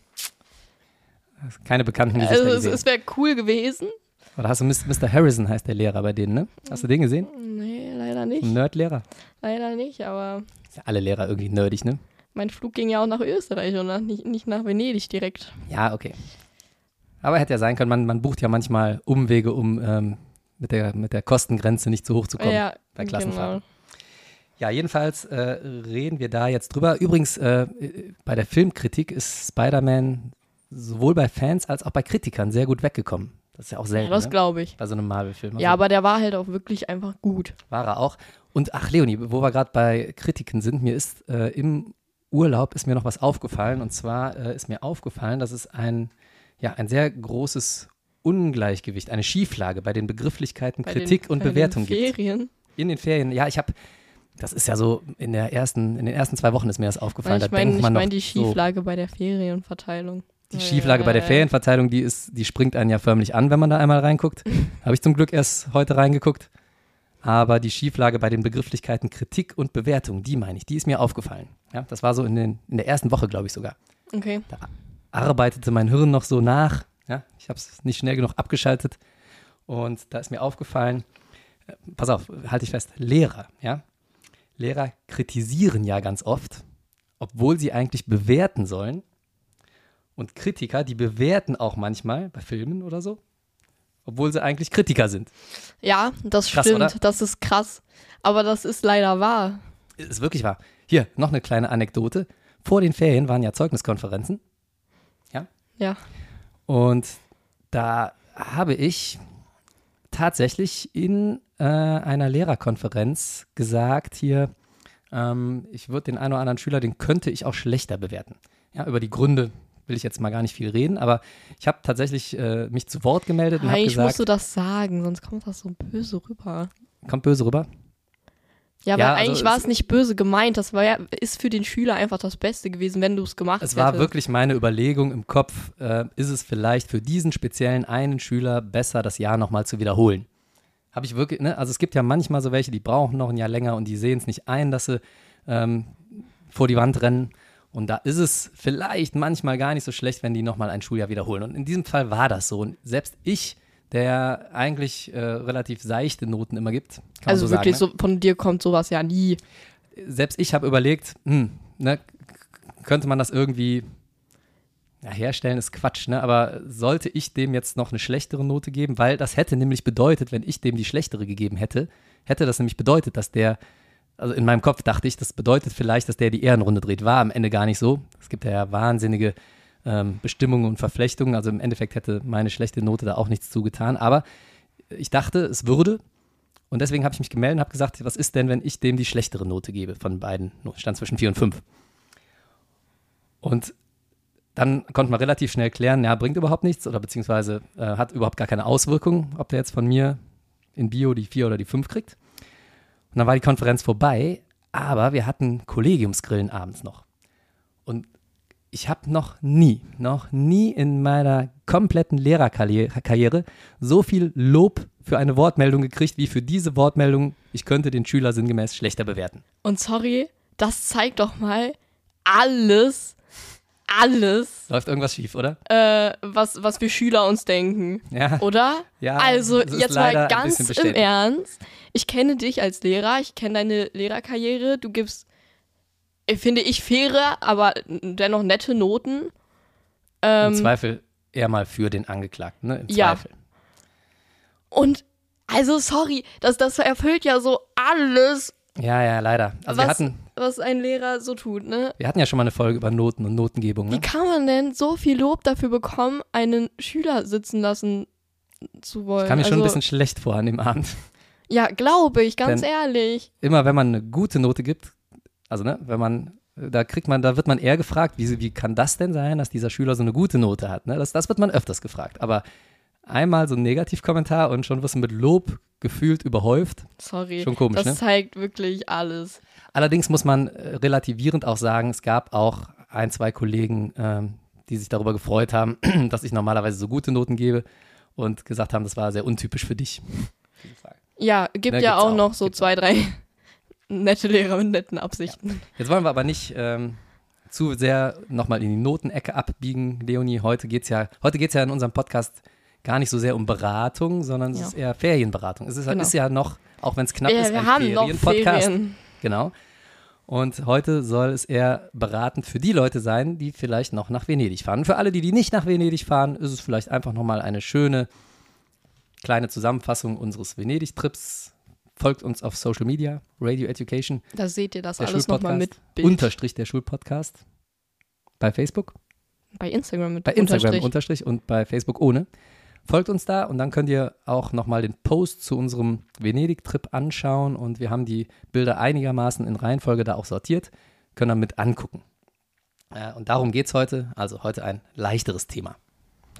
B: Keine bekannten Gesichter
C: also es,
B: gesehen.
C: es wäre cool gewesen.
B: Oder hast du Mr. Harrison heißt der Lehrer bei denen, ne? Hast du den gesehen?
C: Nee, leider nicht.
B: Ein Nerdlehrer.
C: Leider nicht, aber
B: Ist ja alle Lehrer irgendwie nerdig, ne?
C: mein Flug ging ja auch nach Österreich und nach- nicht, nicht nach Venedig direkt.
B: Ja, okay. Aber hätte ja sein können, man, man bucht ja manchmal Umwege, um ähm, mit, der, mit der Kostengrenze nicht zu hoch zu kommen.
C: ja,
B: bei Klassenfahrten.
C: genau.
B: Ja, jedenfalls äh, reden wir da jetzt drüber. Übrigens, äh, bei der Filmkritik ist Spider-Man sowohl bei Fans als auch bei Kritikern sehr gut weggekommen. Das ist ja auch
C: Ja,
B: selten,
C: das
B: ne?
C: glaube ich.
B: bei so einem Marvel-Film. Also
C: Ja, aber der war halt auch wirklich einfach gut.
B: War er auch. Und ach, Leonie, wo wir gerade bei Kritiken sind, mir ist äh, im Urlaub ist mir noch was aufgefallen. Und zwar äh, ist mir aufgefallen, dass es ein, ja, ein sehr großes Ungleichgewicht, eine Schieflage bei den Begrifflichkeiten
C: Bei
B: Kritik
C: den,
B: und
C: den
B: Bewertung gibt.
C: Ferien.
B: In den Ferien. Ja, ich habe, das ist ja so, in, der ersten, in den ersten zwei Wochen ist mir das aufgefallen.
C: Ich
B: da
C: meine ich mein die
B: so,
C: Schieflage bei der Ferienverteilung.
B: die Schieflage bei der
C: Äh,
B: Ferienverteilung, die ist, die springt einen ja förmlich an, wenn man da einmal reinguckt. Habe ich zum Glück erst heute reingeguckt. Aber die Schieflage bei den Begrifflichkeiten Kritik und Bewertung, die meine ich, die ist mir aufgefallen. Ja, das war so in, den, in der ersten Woche, glaube ich sogar.
C: Okay.
B: Arbeitete mein Hirn noch so nach. Ja, ich habe es nicht schnell genug abgeschaltet. Und da ist mir aufgefallen, äh, pass auf, halte ich fest, Lehrer, ja. Lehrer kritisieren ja ganz oft, obwohl sie eigentlich bewerten sollen. Und Kritiker, die bewerten auch manchmal bei Filmen oder so, obwohl sie eigentlich Kritiker sind.
C: Ja, das
B: Krass,
C: stimmt.
B: oder?
C: Das ist krass. Aber das ist leider wahr.
B: Ist wirklich wahr. Hier, noch eine kleine Anekdote. Vor den Ferien waren ja Zeugniskonferenzen.
C: Ja.
B: Und da habe ich tatsächlich in äh, einer Lehrerkonferenz gesagt, hier, ähm, ich würde den einen oder anderen Schüler, den könnte ich auch schlechter bewerten. Ja, über die Gründe will ich jetzt mal gar nicht viel reden, aber ich habe tatsächlich äh, mich zu Wort gemeldet und habe
C: Eigentlich musst
B: gesagt,
C: du das sagen, sonst kommt das so böse rüber.
B: kommt böse rüber.
C: Ja,
B: Ja,
C: weil
B: also
C: eigentlich war
B: es-
C: nicht böse gemeint. Das war ja, ist für den Schüler einfach das Beste gewesen, wenn du es gemacht
B: Es war
C: hättest.
B: wirklich meine Überlegung im Kopf, äh, ist es vielleicht für diesen speziellen einen Schüler besser, das Jahr nochmal zu wiederholen. Habe ich wirklich, ne? Also es gibt ja manchmal so welche, die brauchen noch ein Jahr länger und die sehen es nicht ein, dass sie ähm, vor die Wand rennen. Und da ist es vielleicht manchmal gar nicht so schlecht, wenn die nochmal ein Schuljahr wiederholen. Und in diesem Fall war das so. Und selbst ich, der eigentlich äh, relativ seichte Noten immer gibt,
C: Also
B: so
C: wirklich,
B: sagen, ne?
C: so, von dir kommt sowas ja nie.
B: selbst ich habe überlegt, hm, ne, könnte man das irgendwie ja, herstellen, ist Quatsch, ne? Aber sollte ich dem jetzt noch eine schlechtere Note geben? Weil das hätte nämlich bedeutet, wenn ich dem die schlechtere gegeben hätte, hätte das nämlich bedeutet, dass der, also in meinem Kopf dachte ich, das bedeutet vielleicht, dass der die Ehrenrunde dreht. War am Ende gar nicht so. Es gibt ja wahnsinnige ähm, Bestimmungen und Verflechtungen. Also im Endeffekt hätte meine schlechte Note da auch nichts zugetan. Aber ich dachte, es würde. Und deswegen habe ich mich gemeldet und habe gesagt, was ist denn, wenn ich dem die schlechtere Note gebe von beiden? Stand zwischen 4 und 5. Und dann konnte man relativ schnell klären, ja, bringt überhaupt nichts oder beziehungsweise äh, hat überhaupt gar keine Auswirkung, ob der jetzt von mir in Bio die 4 oder die 5 kriegt. Und dann war die Konferenz vorbei, aber wir hatten Kollegiumsgrillen abends noch. Und ich habe noch nie, noch nie in meiner kompletten Lehrerkarriere so viel Lob für eine Wortmeldung gekriegt, wie für diese Wortmeldung, ich könnte den Schüler sinngemäß schlechter bewerten.
C: Und sorry, das zeigt doch mal alles, alles,
B: Läuft irgendwas schief, oder?
C: äh, was, was wir Schüler uns denken.
B: Ja.
C: Oder?
B: Ja,
C: also jetzt mal ganz im. Ernst. Ich kenne dich als Lehrer, ich kenne deine Lehrerkarriere. Du gibst, finde ich, faire, aber dennoch nette Noten.
B: Im
C: Ähm,
B: Zweifel eher mal für den Angeklagten, ne? Im
C: Ja.
B: Zweifel.
C: und also sorry, das, das erfüllt ja so alles,
B: Ja, ja, leider. Also wir
C: was,
B: hatten,
C: was ein Lehrer so tut, ne?
B: wir hatten ja schon mal eine Folge über Noten und Notengebung,
C: Wie
B: ne?
C: kann man denn so viel Lob dafür bekommen, einen Schüler sitzen lassen zu wollen?
B: Ich kam mir schon ein
C: Also,
B: bisschen schlecht vor an dem Abend.
C: Ja, glaube ich, ganz
B: Denn-
C: ehrlich.
B: Immer wenn man eine gute Note gibt, also ne, wenn man, da kriegt man, da wird man eher gefragt, wie, wie kann das denn sein, dass dieser Schüler so eine gute Note hat? Ne? Das, das wird man öfters gefragt. Aber einmal so ein Negativkommentar und schon wirst du mit Lob gefühlt überhäuft.
C: Sorry.
B: Schon komisch,
C: das
B: ne?
C: zeigt wirklich alles.
B: Allerdings muss man äh, relativierend auch sagen, es gab auch ein, zwei Kollegen, ähm, die sich darüber gefreut haben, dass ich normalerweise so gute Noten gebe und gesagt haben, das war sehr untypisch für dich.
C: Ja, gibt
B: Ne,
C: ja auch
B: auch,
C: noch so zwei, drei nette Lehrer mit netten Absichten.
B: Jetzt wollen wir aber nicht ähm, zu sehr nochmal in die Notenecke abbiegen, Leonie. Heute geht es ja, heute geht's ja in unserem Podcast gar nicht so sehr um Beratung, sondern es
C: Ja.
B: ist eher Ferienberatung. Es ist,
C: Genau.
B: ist ja noch, auch wenn es knapp
C: Ja,
B: ist, ein Ferienpodcast.
C: Ferien.
B: Genau. Und heute soll es eher beratend für die Leute sein, die vielleicht noch nach Venedig fahren. Für alle, die, die nicht nach Venedig fahren, ist es vielleicht einfach nochmal eine schöne kleine Zusammenfassung unseres Venedig-Trips. Folgt uns auf Social Media, Radio Education,
C: Da seht ihr das alles nochmal mit Bild.
B: Unterstrich der Schulpodcast. Bei Facebook,
C: bei Instagram mit
B: bei Instagram
C: Unterstrich.
B: Unterstrich und bei Facebook ohne. Folgt uns da und dann könnt ihr auch nochmal den Post zu unserem Venedig-Trip anschauen und wir haben die Bilder einigermaßen in Reihenfolge da auch sortiert, können dann mit angucken. Äh, und darum geht es heute, also heute ein leichteres Thema.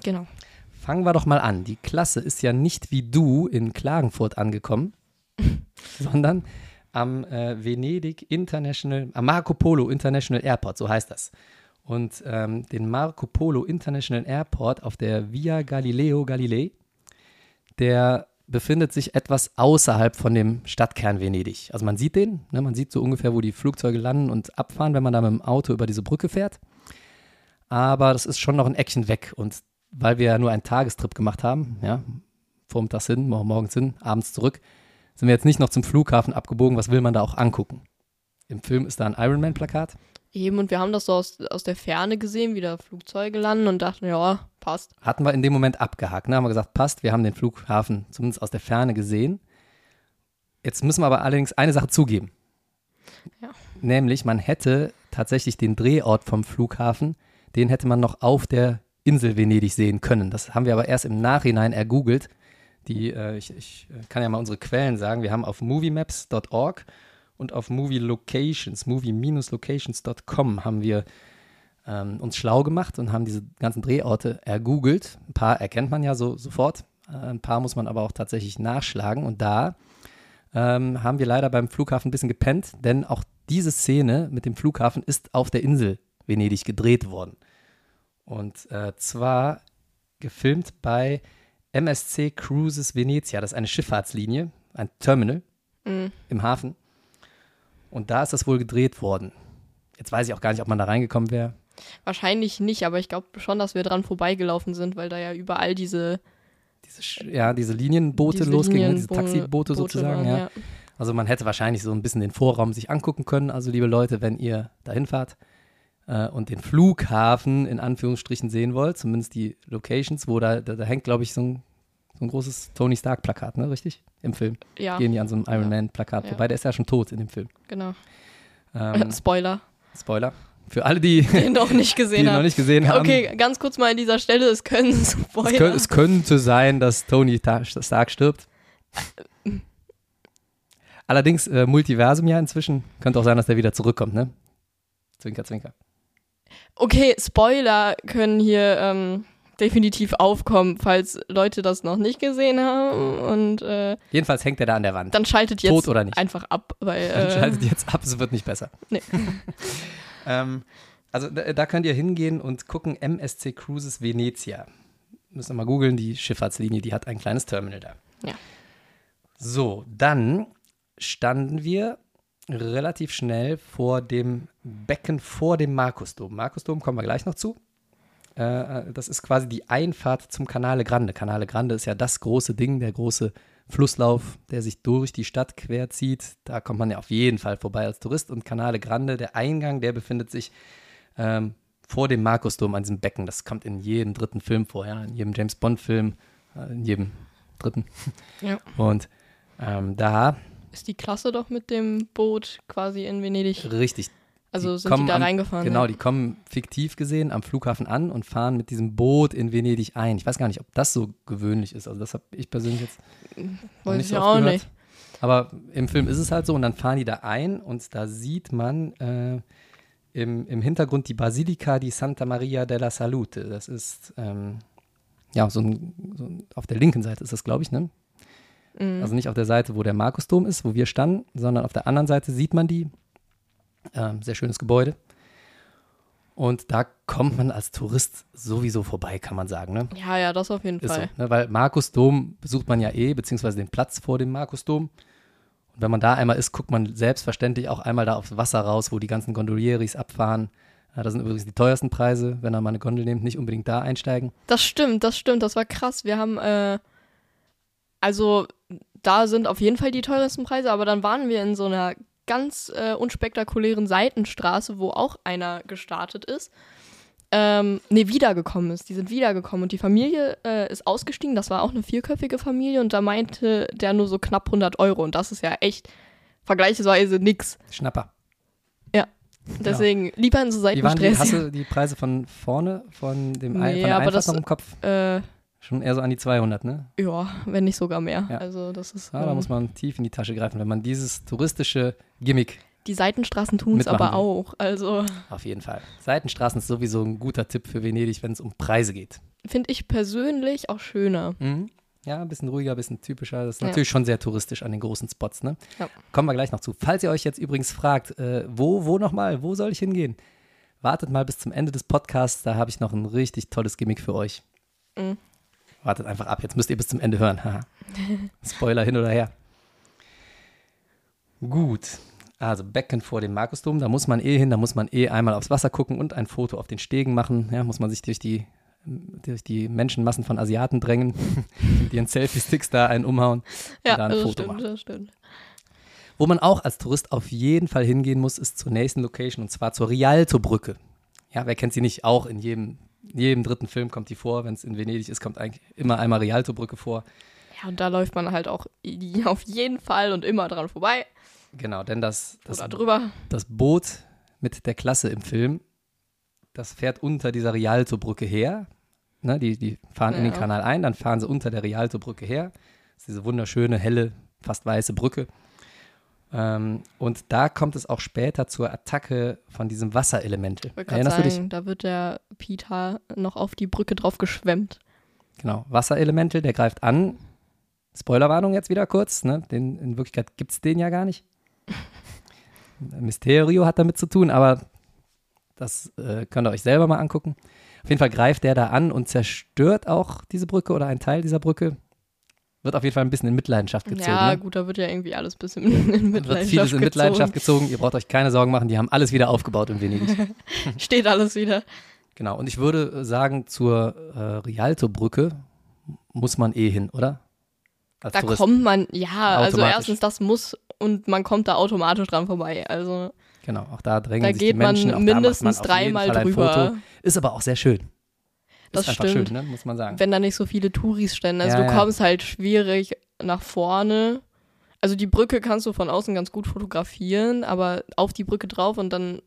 C: Genau.
B: Fangen wir doch mal an. Die Klasse ist ja nicht wie du in Klagenfurt angekommen, sondern am äh, Venedig International, am Marco Polo International Airport, so heißt das. Und ähm, den Marco Polo International Airport auf der Via Galileo Galilei, der befindet sich etwas außerhalb von dem Stadtkern Venedig. Also man sieht den, ne, man sieht so ungefähr, wo die Flugzeuge landen und abfahren, wenn man da mit dem Auto über diese Brücke fährt. Aber das ist schon noch ein Eckchen weg. Und weil wir ja nur einen Tagestrip gemacht haben, ja, vormittags hin, mor- morgens hin, abends zurück, sind wir jetzt nicht noch zum Flughafen abgebogen. Was will man da auch angucken? Im Film ist da ein Ironman-Plakat.
C: Eben, und wir haben das so aus, aus der Ferne gesehen, wie da Flugzeuge landen und dachten, ja, passt.
B: Hatten wir in dem Moment abgehakt. Ne? Haben wir gesagt, passt, wir haben den Flughafen zumindest aus der Ferne gesehen. Jetzt müssen wir aber allerdings eine Sache zugeben.
C: Ja.
B: Nämlich, man hätte tatsächlich den Drehort vom Flughafen, den hätte man noch auf der Insel Venedig sehen können. Das haben wir aber erst im Nachhinein ergoogelt. Die, äh, ich, ich äh, kann ja mal unsere Quellen sagen. Wir haben auf moviemaps.org und auf Movie Locations, movie-locations.com haben wir ähm, uns schlau gemacht und haben diese ganzen Drehorte ergoogelt. Ein paar erkennt man ja so sofort, äh, ein paar muss man aber auch tatsächlich nachschlagen. Und da ähm, haben wir leider beim Flughafen ein bisschen gepennt, denn auch diese Szene mit dem Flughafen ist auf der Insel Venedig gedreht worden. Und äh, zwar gefilmt bei MSC Cruises Venezia. Das ist eine Schifffahrtslinie, ein Terminal
C: Mhm.
B: im Hafen. Und da ist das wohl gedreht worden. Jetzt weiß ich auch gar nicht, ob man da reingekommen wäre.
C: Wahrscheinlich nicht, aber ich glaube schon, dass wir dran vorbeigelaufen sind, weil da ja überall diese,
B: Diese, ja, diese Linienboote
C: diese
B: losgingen, diese Taxiboote
C: Boote
B: sozusagen.
C: waren,
B: ja. Also man hätte wahrscheinlich so ein bisschen den Vorraum sich angucken können. Also liebe Leute, wenn ihr dahin fahrt äh, und den Flughafen in Anführungsstrichen sehen wollt, zumindest die Locations, wo da, da, da hängt, glaube ich, so ein, so ein großes Tony Stark-Plakat, ne? Richtig? Im Film.
C: Ja,
B: Gehen die an so einem Iron Man-Plakat
C: Ja.
B: vorbei. Der ist ja schon tot in dem Film.
C: genau.
B: Ähm,
C: Spoiler,
B: Spoiler. Für alle, die,
C: den noch nicht gesehen
B: ihn noch
C: haben.
B: nicht gesehen haben.
C: Okay, ganz kurz mal an dieser Stelle, es können Spoiler.
B: Es, könnt, es könnte sein, dass Tony Ta- Stark stirbt. Allerdings äh, Multiversum ja inzwischen. Könnte auch sein, dass der wieder zurückkommt, ne? Zwinker, zwinker.
C: Okay, Spoiler können hier ähm, definitiv aufkommen, falls Leute das noch nicht gesehen haben. Und äh,
B: Jedenfalls hängt er da an der Wand.
C: dann schaltet jetzt
B: Tot oder nicht?
C: einfach ab, weil
B: Dann
C: äh,
B: schaltet jetzt ab, es wird nicht besser.
C: Nee.
B: ähm, also da, da könnt ihr hingehen und gucken, MSC Cruises Venezia. Müssen wir mal googeln, die Schifffahrtslinie, die hat ein kleines Terminal da.
C: Ja.
B: So, dann standen wir relativ schnell vor dem Becken vor dem Markusdom. Markusdom kommen wir gleich noch zu. Äh, das ist quasi die Einfahrt zum Canale Grande. Canale Grande ist ja das große Ding, der große Flusslauf, der sich durch die Stadt quer zieht. Da kommt man ja auf jeden Fall vorbei als Tourist. Und Canale Grande, der Eingang, der befindet sich ähm, vor dem Markusdom an diesem Becken. Das kommt in jedem dritten Film vor, ja, in jedem James Bond-Film, äh, in jedem dritten.
C: Ja.
B: Und ähm, da,
C: ist die Klasse doch mit dem Boot quasi in Venedig.
B: richtig,
C: Also sind
B: kommen
C: die da
B: am-
C: reingefahren?
B: Genau,
C: ja?
B: die kommen fiktiv gesehen am Flughafen an und fahren mit diesem Boot in Venedig ein. Ich weiß gar nicht, ob das so gewöhnlich ist. Also das habe ich persönlich jetzt
C: Weiß
B: nicht
C: ich
B: so
C: auch
B: gehört.
C: nicht.
B: Aber im Film ist es halt so und dann fahren die da ein und da sieht man äh, im, im Hintergrund die Basilika di Santa Maria della Salute. Das ist ähm, ja so, ein, so ein, auf der linken Seite ist das, glaube ich, ne?
C: Mhm.
B: Also nicht auf der Seite, wo der Markusdom ist, wo wir standen, sondern auf der anderen Seite sieht man die. Ähm, sehr schönes Gebäude. Und da kommt man als Tourist sowieso vorbei, kann man sagen. Ne?
C: Ja, ja, das auf jeden
B: Ist so,
C: Fall.
B: ne? Weil Markusdom besucht man ja eh, beziehungsweise den Platz vor dem Markusdom. Und wenn man da einmal ist, guckt man selbstverständlich auch einmal da aufs Wasser raus, wo die ganzen Gondolieris abfahren. Ja, das sind übrigens die teuersten Preise, wenn ihr mal eine Gondel nehmt, nicht unbedingt da einsteigen.
C: Das stimmt, das stimmt, das war krass. Wir haben, äh, also da sind auf jeden Fall die teuersten Preise, aber dann waren wir in so einer ganz äh, unspektakulären Seitenstraße, wo auch einer gestartet ist. Ähm, nee, wiedergekommen ist. Die sind wiedergekommen und die Familie äh, ist ausgestiegen. Das war auch eine vierköpfige Familie und da meinte der nur so knapp 100 Euro und das ist ja echt vergleichsweise nix.
B: Schnapper.
C: Deswegen lieber in so
B: Wie waren die, hast du die Preise von vorne, von, dem Ein-
C: Nee,
B: von der
C: aber das-
B: noch im Kopf?
C: Äh,
B: Schon eher so an die 200, ne?
C: ja, wenn nicht sogar mehr.
B: Ja.
C: Also das ist.
B: Ja, da
C: ähm,
B: muss man tief in die Tasche greifen, wenn man dieses touristische Gimmick
C: Die Seitenstraßen tun es aber
B: will.
C: auch. Also
B: auf jeden Fall. Seitenstraßen ist sowieso ein guter Tipp für Venedig, wenn es um Preise geht.
C: finde ich persönlich auch schöner.
B: Mhm. Ja, ein bisschen ruhiger, ein bisschen typischer. Das ist
C: Ja.
B: natürlich schon sehr touristisch an den großen Spots, ne?
C: Ja.
B: Kommen wir gleich noch zu. Falls ihr euch jetzt übrigens fragt, äh, wo, wo nochmal, wo soll ich hingehen? Wartet mal bis zum Ende des Podcasts, da habe ich noch ein richtig tolles Gimmick für euch.
C: Mhm.
B: Wartet einfach ab, jetzt müsst ihr bis zum Ende hören. Spoiler hin oder her. Gut, also Becken vor dem Markusdom, da muss man eh hin, da muss man eh einmal aufs Wasser gucken und ein Foto auf den Stegen machen. Ja, muss man sich durch die, durch die Menschenmassen von Asiaten drängen, mit ihren Selfie-Sticks da einen umhauen
C: Ja,
B: und da ein Foto
C: stimmt,
B: machen.
C: das stimmt.
B: Wo man auch als Tourist auf jeden Fall hingehen muss, ist zur nächsten Location und zwar zur Rialto-Brücke. Ja, wer kennt sie nicht? Auch in jedem, jedem dritten Film kommt die vor. Wenn es in Venedig ist, kommt eigentlich immer einmal Rialto-Brücke vor.
C: Ja, und da läuft man halt auch auf jeden Fall und immer dran vorbei
B: Genau, denn das, das, das Boot mit der Klasse im Film, das fährt unter dieser Rialto-Brücke her. Ne, die, die fahren in den
C: Ja.
B: Kanal ein, dann fahren sie unter der Rialto-Brücke her. Das ist diese wunderschöne, helle, fast weiße Brücke. Ähm, und da kommt es auch später zur Attacke von diesem
C: gerade
B: Erinnerst du dich?
C: sagen, da wird der Peter noch auf die Brücke drauf geschwemmt.
B: Genau, Wasserelemental, der greift an. Spoilerwarnung jetzt wieder kurz. Ne? Den, in Wirklichkeit gibt es den ja gar nicht. Mysterio hat damit zu tun, aber das äh, könnt ihr euch selber mal angucken. Auf jeden Fall greift der da an und zerstört auch diese Brücke oder einen Teil dieser Brücke. Wird auf jeden Fall ein bisschen in Mitleidenschaft gezogen.
C: ja,
B: ne?
C: gut, da wird ja irgendwie alles ein bisschen in Mitleidenschaft
B: Wird vieles in
C: gezogen.
B: Mitleidenschaft gezogen. Ihr braucht euch keine Sorgen machen, die haben alles wieder aufgebaut in Venedig.
C: Steht alles wieder.
B: genau, und ich würde äh, sagen, zur äh, Rialto-Brücke muss man eh hin, oder? Als
C: Da
B: Tourist.
C: kommt man, ja, also erstens, das muss und man kommt da automatisch dran vorbei. Also
B: Genau, auch da drängen
C: da
B: sich
C: geht
B: die Menschen. da
C: mindestens
B: man jeden
C: dreimal drüber.
B: Ist aber auch sehr schön.
C: Das
B: ist einfach
C: stimmt.
B: schön, ne? muss man sagen.
C: Wenn da nicht so viele Touris stehen. Also
B: Ja,
C: du
B: ja.
C: kommst halt schwierig nach vorne. Also die Brücke kannst du von außen ganz gut fotografieren, aber auf die Brücke drauf und dann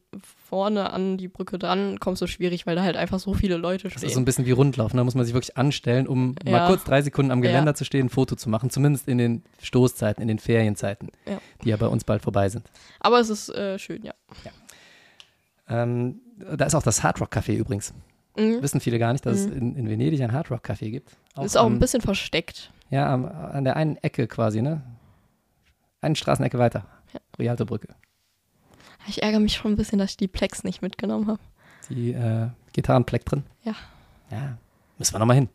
C: vorne an die Brücke dran kommst du schwierig, weil da halt einfach so viele Leute
B: Das
C: stehen.
B: ist so ein bisschen wie Rundlaufen. Da muss man sich wirklich anstellen, um mal
C: Ja.
B: kurz drei Sekunden am Geländer
C: Ja.
B: zu stehen, ein Foto zu machen. Zumindest in den Stoßzeiten, in den Ferienzeiten,
C: Ja.
B: die ja bei uns bald vorbei sind.
C: aber es ist äh, schön, ja.
B: Ähm, da ist auch das Hard Rock Café übrigens.
C: Mhm.
B: Wissen viele gar nicht, dass es in, in Venedig ein Hard Rock Café gibt.
C: Ist auch
B: am-
C: ein bisschen versteckt.
B: Ja, am, an der einen Ecke quasi, ne? Eine Straßenecke weiter.
C: Ja.
B: Rialto Brücke.
C: Ich ärgere mich schon ein bisschen, dass ich die Plex nicht mitgenommen habe.
B: Die äh, Gitarrenpleck drin.
C: Ja.
B: Ja. Müssen wir nochmal hin.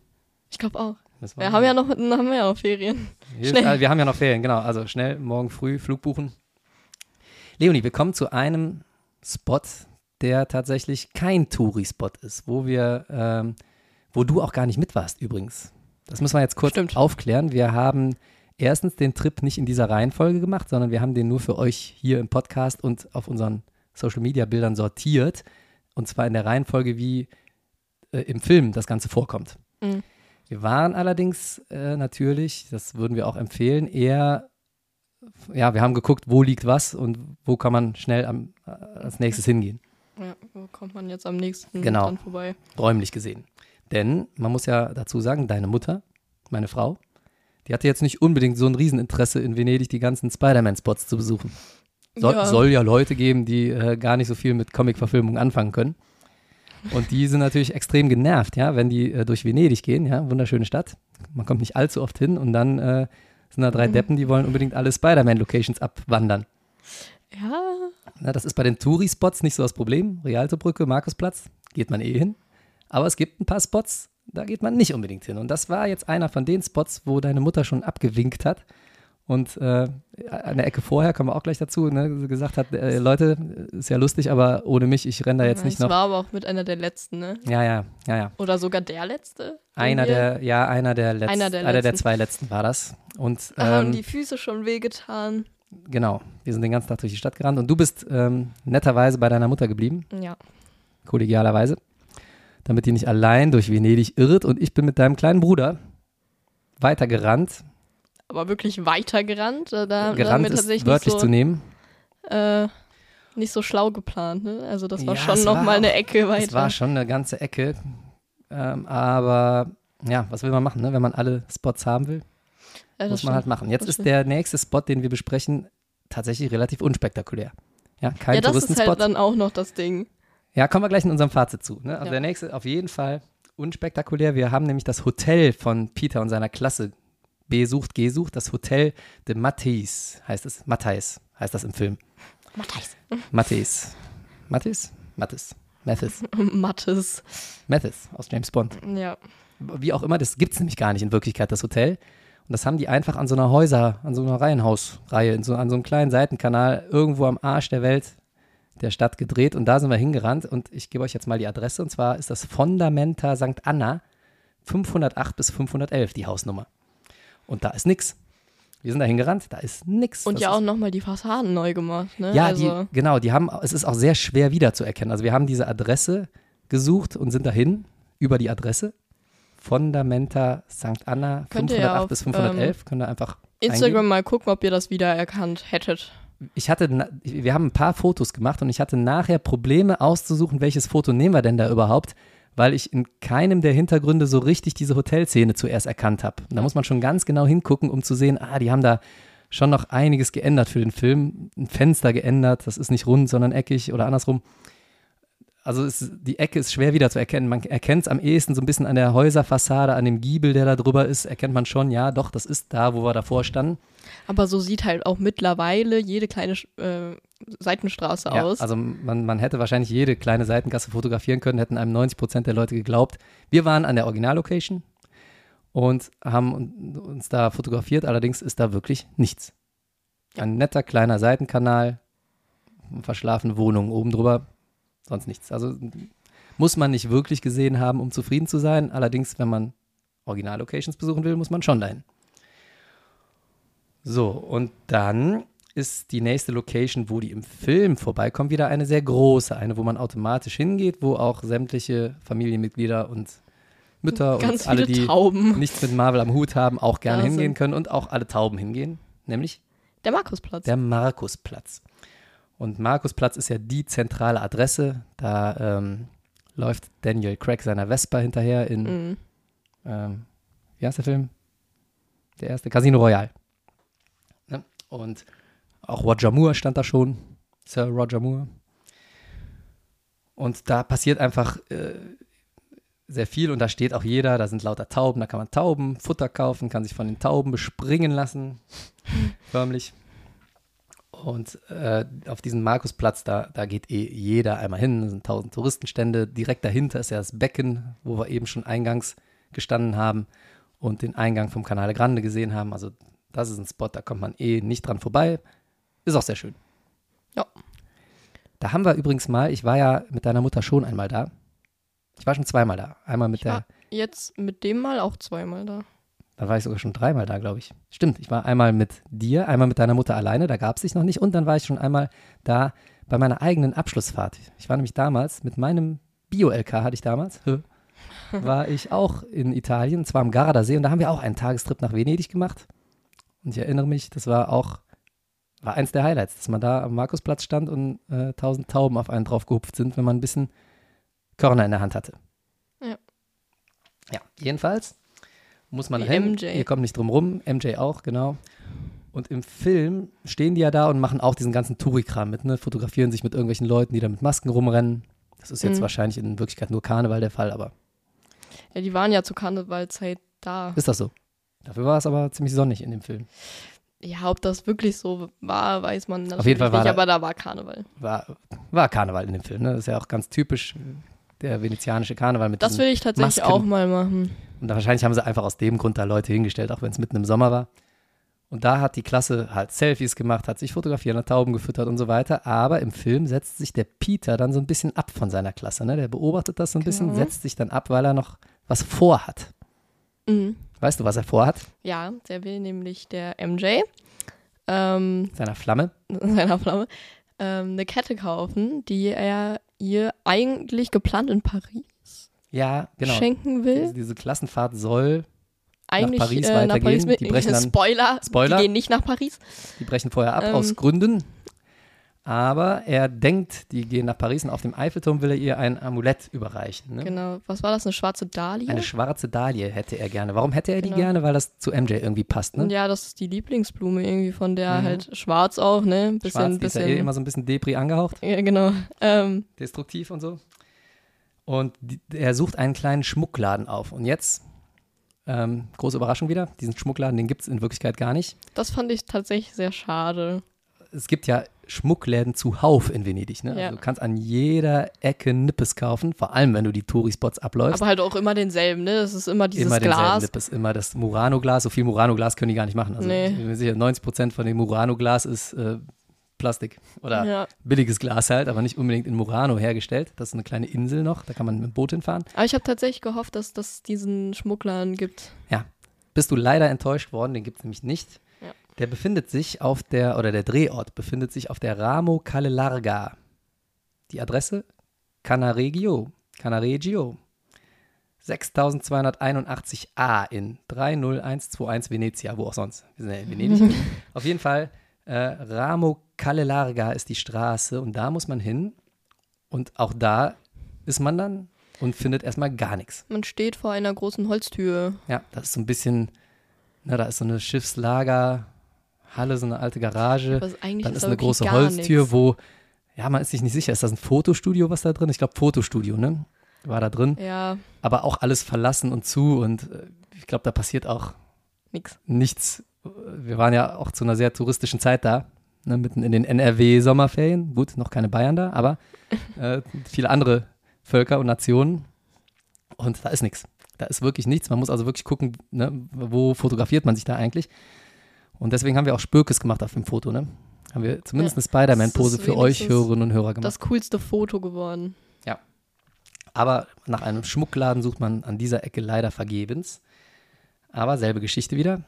C: Ich glaube auch. Wir haben ja noch, haben wir ja noch Ferien.
B: Wir,
C: Schnell.
B: äh, wir haben ja noch Ferien, genau. Also schnell morgen früh Flug buchen. Leonie, wir kommen zu einem Spot, der tatsächlich kein Touri-Spot ist, wo wir, ähm, wo du auch gar nicht mit warst übrigens. Das müssen wir jetzt kurz
C: Stimmt.
B: aufklären. Wir haben erstens den Trip nicht in dieser Reihenfolge gemacht, sondern wir haben den nur für euch hier im Podcast und auf unseren Social-Media-Bildern sortiert. Und zwar in der Reihenfolge, wie äh, im Film das Ganze vorkommt.
C: Mhm.
B: Wir waren allerdings äh, natürlich, das würden wir auch empfehlen, eher, ja, wir haben geguckt, wo liegt was und wo kann man schnell am, äh, als nächstes hingehen,
C: Ja, wo kommt man jetzt am nächsten
B: Genau.
C: dann vorbei?
B: räumlich gesehen. Denn man muss ja dazu sagen, deine Mutter, meine Frau, die hatte jetzt nicht unbedingt so ein Rieseninteresse in Venedig, die ganzen Spider-Man-Spots zu besuchen. Soll
C: Ja.
B: soll ja Leute geben, die äh, gar nicht so viel mit Comic-Verfilmung anfangen können. Und die sind natürlich extrem genervt, ja, wenn die äh, durch Venedig gehen, ja, wunderschöne Stadt. Man kommt nicht allzu oft hin und dann äh, sind da drei
C: Mhm.
B: Deppen, die wollen unbedingt alle Spider-Man-Locations abwandern.
C: Ja,
B: Na, das ist bei den Touri-Spots nicht so das Problem. Rialto-Brücke, Markusplatz, geht man eh hin. Aber es gibt ein paar Spots, da geht man nicht unbedingt hin. Und das war jetzt einer von den Spots, wo deine Mutter schon abgewinkt hat. Und äh, an der Ecke vorher, kommen wir auch gleich dazu, ne, gesagt hat, äh, Leute, ist ja lustig, aber ohne mich, ich renne da jetzt
C: Ja,
B: nicht noch.
C: war aber auch mit einer der letzten, ne?
B: Ja, ja, ja, ja.
C: Oder sogar der letzte.
B: Einer der, ja, einer der letzten,
C: Einer der
B: einer der
C: letzten.
B: zwei letzten war das. Und
C: Da haben
B: ähm,
C: die Füße schon wehgetan.
B: Genau, wir sind den ganzen Tag durch die Stadt gerannt und du bist ähm, netterweise bei deiner Mutter geblieben.
C: Ja.
B: kollegialerweise, damit die nicht allein durch Venedig irrt. Und ich bin mit deinem kleinen Bruder weitergerannt.
C: Aber wirklich weitergerannt. Da, da haben
B: Gerannt ist wörtlich
C: so,
B: zu nehmen.
C: äh, nicht so schlau geplant, ne? Also das war
B: Ja,
C: schon
B: es
C: noch
B: war
C: mal eine Ecke weiter.
B: Es war schon eine ganze Ecke. Ähm, aber ja, was will man machen, ne? wenn man alle Spots haben will?
C: Ja,
B: muss man halt
C: stimmt.
B: machen. Jetzt
C: Das
B: ist
C: stimmt.
B: der nächste Spot, den wir besprechen, tatsächlich relativ unspektakulär. Ja, kein
C: Ja, das ist halt dann auch noch das Ding.
B: Ja, kommen wir gleich in unserem Fazit zu. Ne? Also
C: Ja.
B: der nächste auf jeden Fall unspektakulär. Wir haben nämlich das Hotel von Peter und seiner Klasse besucht, gesucht. Das Hotel de Matthäus heißt es. Matthäus heißt das im Film.
C: Matthäus.
B: Matthäus. Matthäus? Mathis. Mathis.
C: Mattes.
B: Mathis aus James Bond.
C: Ja.
B: Wie auch immer, das gibt es nämlich gar nicht in Wirklichkeit, das Hotel. Und das haben die einfach an so einer Häuser, an so einer Reihenhausreihe, in so, an so einem kleinen Seitenkanal irgendwo am Arsch der Welt der Stadt gedreht. Und da sind wir hingerannt. Und ich gebe euch jetzt mal die Adresse. Und zwar ist das Fundamenta St. Anna 508 bis 511, die Hausnummer. Und da ist nix. Wir sind da hingerannt, da ist nix.
C: Und
B: Das
C: ja auch nochmal die Fassaden neu gemacht, ne?
B: ja,
C: also,
B: die, genau, die haben, es ist auch sehr schwer wiederzuerkennen. Also wir haben diese Adresse gesucht und sind dahin über die Adresse. Fundamenta St. Anna
C: Könnt ihr
B: 508
C: ja auf,
B: bis 511. Könnt ihr einfach
C: Instagram
B: eingeben.
C: mal gucken, ob ihr das wiedererkannt hättet.
B: Ich hatte, wir haben ein paar Fotos gemacht und ich hatte nachher Probleme auszusuchen, welches Foto nehmen wir denn da überhaupt, weil ich in keinem der Hintergründe so richtig diese Hotelszene zuerst erkannt habe. Da muss man schon ganz genau hingucken, um zu sehen, ah, die haben da schon noch einiges geändert für den Film. Ein Fenster geändert, das ist nicht rund, sondern eckig oder andersrum. Also es, die Ecke ist schwer wieder zu erkennen. Man erkennt es am ehesten so ein bisschen an der Häuserfassade, an dem Giebel, der da drüber ist, erkennt man schon, ja, doch, das ist da, wo wir davor standen.
C: Aber so sieht halt auch mittlerweile jede kleine äh, Seitenstraße
B: Ja,
C: aus.
B: also man, man hätte wahrscheinlich jede kleine Seitengasse fotografieren können, hätten einem 90 Prozent der Leute geglaubt. Wir waren an der Originallocation und haben un- uns da fotografiert, allerdings ist da wirklich nichts. Ein netter kleiner Seitenkanal, verschlafene Wohnung oben drüber, sonst nichts. Also muss man nicht wirklich gesehen haben, um zufrieden zu sein. Allerdings, wenn man Originallocations besuchen will, muss man schon dahin. So, und dann ist die nächste Location, wo die im Film vorbeikommt, wieder eine sehr große, eine, wo man automatisch hingeht, wo auch sämtliche Familienmitglieder und Mütter
C: Ganz
B: und alle, die
C: Tauben.
B: nichts mit Marvel am Hut haben, auch gerne hingehen
C: sind-
B: können und auch alle Tauben hingehen, nämlich
C: Der Markusplatz.
B: Der Markusplatz. Und Markusplatz ist ja die zentrale Adresse. Da ähm, läuft Daniel Craig seiner Vespa hinterher in,
C: Mhm.
B: ähm, wie heißt der Film? Der erste, Casino Royale. Ne? Und auch Roger Moore stand da schon, Sir Roger Moore. Und da passiert einfach äh, sehr viel und da steht auch jeder, da sind lauter Tauben, da kann man Tauben, Futter kaufen, kann sich von den Tauben bespringen lassen, förmlich. Und äh, auf diesen Markusplatz, da, da geht eh jeder einmal hin, das sind tausend Touristenstände. Direkt dahinter ist ja das Becken, wo wir eben schon eingangs gestanden haben und den Eingang vom Canale Grande gesehen haben. Also das ist ein Spot, da kommt man eh nicht dran vorbei. Ist auch sehr schön.
C: Ja.
B: Da haben wir übrigens mal, ich war ja mit deiner Mutter schon einmal da. Ich war schon zweimal da. Einmal mit
C: Ich
B: der,
C: jetzt mit dem Mal auch zweimal da.
B: Da war ich sogar schon dreimal da, glaube ich. Stimmt, ich war einmal mit dir, einmal mit deiner Mutter alleine, da gab es dich noch nicht. Und dann war ich schon einmal da bei meiner eigenen Abschlussfahrt. Ich war nämlich damals mit meinem Bio-LK, hatte ich damals, war ich auch in Italien, zwar am Gardasee. Und da haben wir auch einen Tagestrip nach Venedig gemacht. Und ich erinnere mich, das war auch, war eins der Highlights, dass man da am Markusplatz stand und äh, tausend Tauben auf einen drauf gehupft sind, wenn man ein bisschen Körner in der Hand hatte.
C: Ja.
B: Ja, jedenfalls muss man
C: Wie. MJ.
B: Ihr kommt nicht drum rum, MJ auch, genau. Und im Film stehen die ja da und machen auch diesen ganzen Touri-Kram mit, ne? Fotografieren sich mit irgendwelchen Leuten, die da mit Masken rumrennen. Das ist jetzt
C: Mhm.
B: wahrscheinlich in Wirklichkeit nur Karneval der Fall, aber
C: Ja, die waren ja zur Karnevalzeit da.
B: ist das so? Dafür war es aber ziemlich sonnig in dem Film.
C: Ja, ob das wirklich so war, weiß man natürlich
B: jeden Fall war
C: nicht,
B: da-
C: aber da war Karneval.
B: War, war Karneval in dem Film, ne? Das ist ja auch ganz typisch, der venezianische Karneval mit
C: Das will ich tatsächlich
B: Masken.
C: auch mal machen.
B: Und wahrscheinlich haben sie einfach aus dem Grund da Leute hingestellt, auch wenn es mitten im Sommer war. Und da hat die Klasse halt Selfies gemacht, hat sich fotografiert, hat Tauben gefüttert und so weiter. Aber im Film setzt sich der Peter dann so ein bisschen ab von seiner Klasse. Ne? Der beobachtet das so ein bisschen,
C: Genau.
B: setzt sich dann ab, weil er noch was vorhat.
C: Mhm.
B: Weißt du, was er vorhat?
C: Ja, der will nämlich der MJ, ähm,
B: Seiner Flamme.
C: seiner Flamme, ähm, eine Kette kaufen, die er ihr eigentlich geplant in Paris
B: Ja, genau.
C: schenken
B: Diese,
C: will.
B: diese Klassenfahrt soll,
C: Eigentlich
B: Paris
C: äh, nach
B: weitergehen.
C: Paris mit.
B: Die brechen dann-
C: Spoiler,
B: Spoiler.
C: die gehen nicht nach Paris.
B: die brechen vorher ab
C: Ähm.
B: aus Gründen. Aber er denkt, die gehen nach Paris und auf dem Eiffelturm will er ihr ein Amulett überreichen. Ne?
C: Genau. Was war das? Eine schwarze Dahlia?
B: Eine schwarze Dahlie hätte er gerne. Warum hätte er die
C: Genau.
B: gerne? Weil das zu MJ irgendwie passt, ne?
C: Ja, das ist die Lieblingsblume irgendwie von der
B: Mhm.
C: halt schwarz auch, ne? Bisschen,
B: Schwarz, die ist ja
C: bisschen.
B: eh immer so ein bisschen Depri angehaucht,
C: ja, genau. Ähm,
B: destruktiv und so. Und die, er sucht einen kleinen Schmuckladen auf. Und jetzt, ähm, große Überraschung wieder, diesen Schmuckladen, den gibt es in Wirklichkeit gar nicht.
C: das fand ich tatsächlich sehr schade.
B: Es gibt ja Schmuckläden zuhauf in Venedig. Ne?
C: Ja.
B: Also du kannst an jeder Ecke Nippes kaufen, vor allem wenn du die Touri-Spots abläufst.
C: Aber halt auch immer denselben, ne? Das ist immer dieses
B: immer denselben
C: Glas.
B: Nippes, immer das Murano-Glas. So viel Murano-Glas können die gar nicht machen. Also
C: Nee.
B: ich bin mir sicher, 90 Prozent von dem Murano-Glas ist äh, Plastik oder
C: Ja.
B: billiges Glas halt, aber nicht unbedingt in Murano hergestellt. Das ist eine kleine Insel noch, da kann man mit dem Boot hinfahren.
C: Aber ich habe tatsächlich gehofft, dass das diesen Schmugglern gibt.
B: Bist du leider enttäuscht worden, den gibt es nämlich nicht.
C: Ja.
B: Der befindet sich auf der, oder der Drehort befindet sich auf der Ramo Calle Larga. Die Adresse Canaregio, Canaregio. 6281a in 30121 Venezia, wo auch sonst. Wir sind ja in Venedig. auf jeden Fall, äh, Ramo Calle Larga ist die Straße und da muss man hin. Und auch da ist man dann und findet erstmal gar nichts.
C: Man steht vor einer großen Holztür.
B: Ja, das ist so ein bisschen, na, da ist so eine Schiffslagerhalle, so eine alte Garage.
C: Aber eigentlich
B: Dann
C: ist
B: ist eine große Holztür,
C: nix.
B: wo, ja, man ist sich nicht sicher, ist das ein Fotostudio, was da drin ist? Ich glaube, Fotostudio, ne? War da drin.
C: Ja,
B: Aber auch alles verlassen und zu und äh, ich glaube, da passiert auch
C: nix.
B: nichts. Wir waren ja auch zu einer sehr touristischen Zeit da, ne, mitten in den NRW-Sommerferien. Gut, noch keine Bayern da, aber äh, viele andere Völker und Nationen. Und da ist nichts. Da ist wirklich nichts. Man muss also wirklich gucken, ne, wo fotografiert man sich da eigentlich. Und deswegen haben wir auch Spürkes gemacht auf dem Foto. Ne? Haben wir zumindest
C: Ja,
B: eine Spider-Man-Pose für euch Hörerinnen und Hörer gemacht.
C: Das coolste Foto geworden.
B: Aber nach einem Schmuckladen sucht man an dieser Ecke leider vergebens. Aber selbe Geschichte wieder.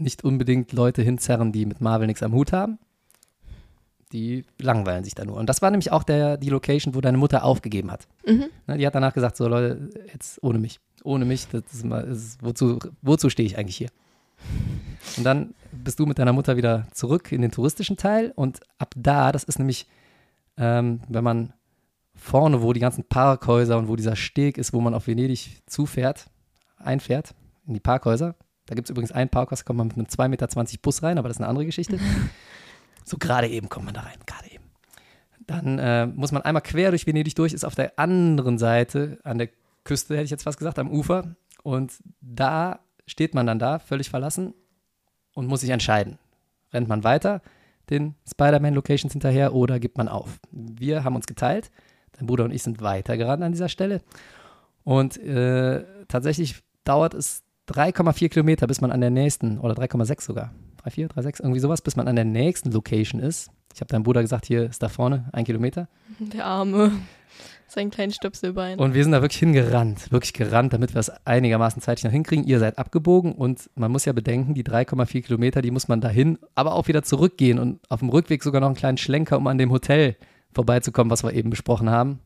B: Nicht unbedingt Leute hinzerren, die mit Marvel nichts am Hut haben. Die langweilen sich da nur. Und das war nämlich auch der, die Location, wo deine Mutter aufgegeben hat.
C: Mhm.
B: Ne, die hat danach gesagt: So, Leute, jetzt ohne mich. Ohne mich, das ist mal, ist, wozu, wozu stehe ich eigentlich hier? Und dann bist du mit deiner Mutter wieder zurück in den touristischen Teil und ab da, das ist nämlich, ähm, wenn man vorne, wo die ganzen Parkhäuser und wo dieser Steg ist, wo man auf Venedig zufährt, einfährt in die Parkhäuser. Da gibt es übrigens ein Parkhaus, da kommt man mit einem 2,20 Meter Bus rein, aber das ist eine andere Geschichte. so gerade eben kommt man da rein, gerade eben. Dann äh, muss man einmal quer durch Venedig durch, ist auf der anderen Seite, an der Küste, hätte ich jetzt fast gesagt, am Ufer. Und da steht man dann da, völlig verlassen und muss sich entscheiden. Rennt man weiter den Spider-Man-Locations hinterher oder gibt man auf? Wir haben uns geteilt. Dein Bruder und ich sind weitergerannt an dieser Stelle. Und äh, tatsächlich dauert es 3,4 Kilometer, bis man an der nächsten, oder 3,6 sogar, 3,4, 3,6, irgendwie sowas, bis man an der nächsten Location ist. Ich habe deinem Bruder gesagt, hier ist da vorne ein Kilometer.
C: Der Arme. Sein kleines Stöpselbein.
B: Und wir sind da wirklich hingerannt, wirklich gerannt, damit wir es einigermaßen zeitig noch hinkriegen. Ihr seid abgebogen und man muss ja bedenken, die 3,4 Kilometer, die muss man dahin, aber auch wieder zurückgehen und auf dem Rückweg sogar noch einen kleinen Schlenker, um an dem Hotel vorbeizukommen, was wir eben besprochen haben.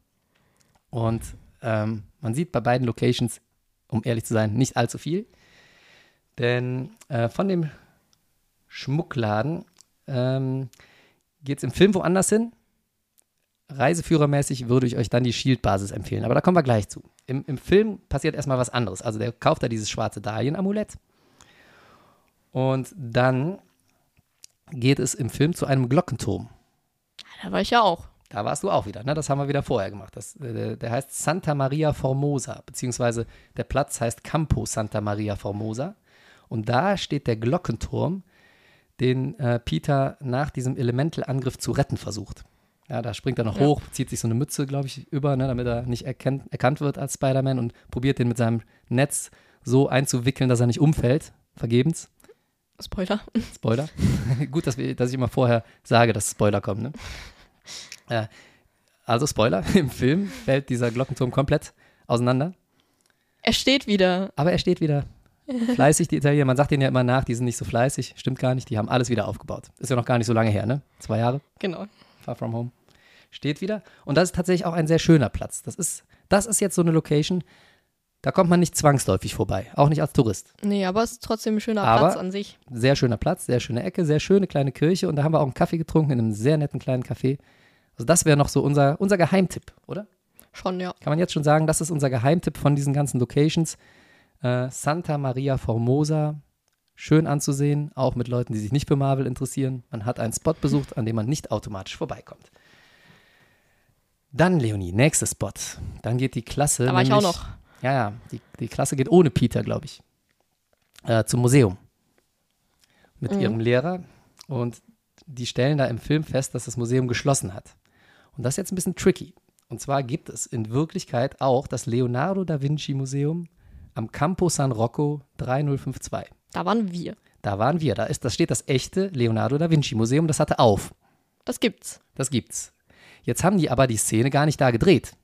B: Und ähm, man sieht bei beiden Locations, um ehrlich zu sein, nicht allzu viel. Denn äh, von dem Schmuckladen ähm, geht es im Film woanders hin. Reiseführermäßig würde ich euch dann die Shield-Basis empfehlen, aber da kommen wir gleich zu. Im, Im Film passiert erstmal was anderes. Also der kauft da dieses schwarze Dahlien-Amulett und dann geht es im Film zu einem Glockenturm.
C: Da war ich ja auch.
B: Da warst du auch wieder, ne? Das haben wir wieder vorher gemacht. Das, äh, der heißt Santa Maria Formosa, beziehungsweise der Platz heißt Campo Santa Maria Formosa. Und da steht der Glockenturm, den äh, Peter nach diesem Elemental-Angriff zu retten versucht. Ja, da springt er noch
C: Ja.
B: hoch, zieht sich so eine Mütze, glaube ich, über, ne, damit er nicht erkennt, erkannt wird als Spider-Man und probiert den mit seinem Netz so einzuwickeln, dass er nicht umfällt. Vergebens.
C: Spoiler.
B: Spoiler. Gut, dass, wir, dass ich immer vorher sage, dass Spoiler kommen. Ne? Äh, also Spoiler, im Film fällt dieser Glockenturm komplett auseinander,
C: Er steht wieder.
B: aber er steht wieder fleißig, die Italiener. Man sagt denen ja immer nach, die sind nicht so fleißig. Stimmt gar nicht, die haben alles wieder aufgebaut. Ist ja noch gar nicht so lange her, ne? Zwei Jahre,
C: Genau.
B: Far From Home. Steht wieder. Und das ist tatsächlich auch ein sehr schöner Platz. Das ist, das ist jetzt so eine Location, da kommt man nicht zwangsläufig vorbei, auch nicht als Tourist.
C: Nee, aber es ist trotzdem ein schöner
B: Aber-
C: Platz an sich.
B: Sehr schöner Platz, sehr schöne Ecke, sehr schöne kleine Kirche und da haben wir auch einen Kaffee getrunken in einem sehr netten kleinen Café. Also das wäre noch so unser, unser Geheimtipp, oder?
C: Schon, ja.
B: Kann man jetzt schon sagen, das ist unser Geheimtipp von diesen ganzen Locations. Äh, Santa Maria Formosa, schön anzusehen, auch mit Leuten, die sich nicht für Marvel interessieren. Man hat einen Spot besucht, an dem man nicht automatisch vorbeikommt. Dann, Leonie, nächster Spot. Dann geht die Klasse.
C: Da war ich auch noch.
B: Ja, ja, die, die Klasse geht ohne Peter, glaube ich, äh, zum Museum mit
C: Mhm.
B: ihrem Lehrer. Und die stellen da im Film fest, dass das Museum geschlossen hat. Und das ist jetzt ein bisschen tricky. Und zwar gibt es in Wirklichkeit auch das Leonardo da Vinci Museum am Campo San Rocco 3052.
C: Da waren wir.
B: Da waren wir. Da, ist, da steht das echte Leonardo da Vinci Museum. Das hatte auf.
C: Das gibt's.
B: Das gibt's. Jetzt haben die aber die Szene gar nicht da gedreht.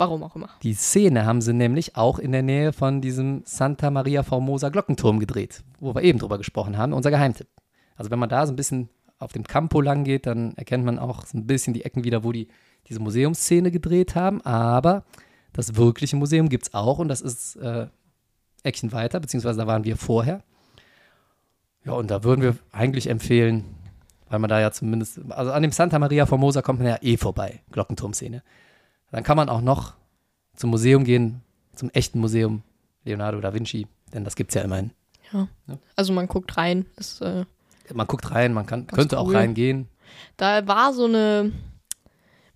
C: Warum auch immer.
B: Die Szene haben sie nämlich auch in der Nähe von diesem Santa Maria Formosa Glockenturm gedreht, wo wir eben drüber gesprochen haben, unser Geheimtipp. Also wenn man da so ein bisschen auf dem Campo lang geht, dann erkennt man auch so ein bisschen die Ecken wieder, wo die diese Museumsszene gedreht haben. Aber das wirkliche Museum gibt es auch und das ist äh, Eckchen weiter, beziehungsweise da waren wir vorher. Ja, und da würden wir eigentlich empfehlen, weil man da ja zumindest, also an dem Santa Maria Formosa kommt man ja eh vorbei, Glockenturmszene. Dann kann man auch noch zum Museum gehen, zum echten Museum Leonardo da Vinci, denn das gibt es ja immerhin.
C: Ja. Also man guckt rein. Ist, äh,
B: Man guckt rein, man kann, könnte auch
C: cool.
B: reingehen.
C: da war so eine,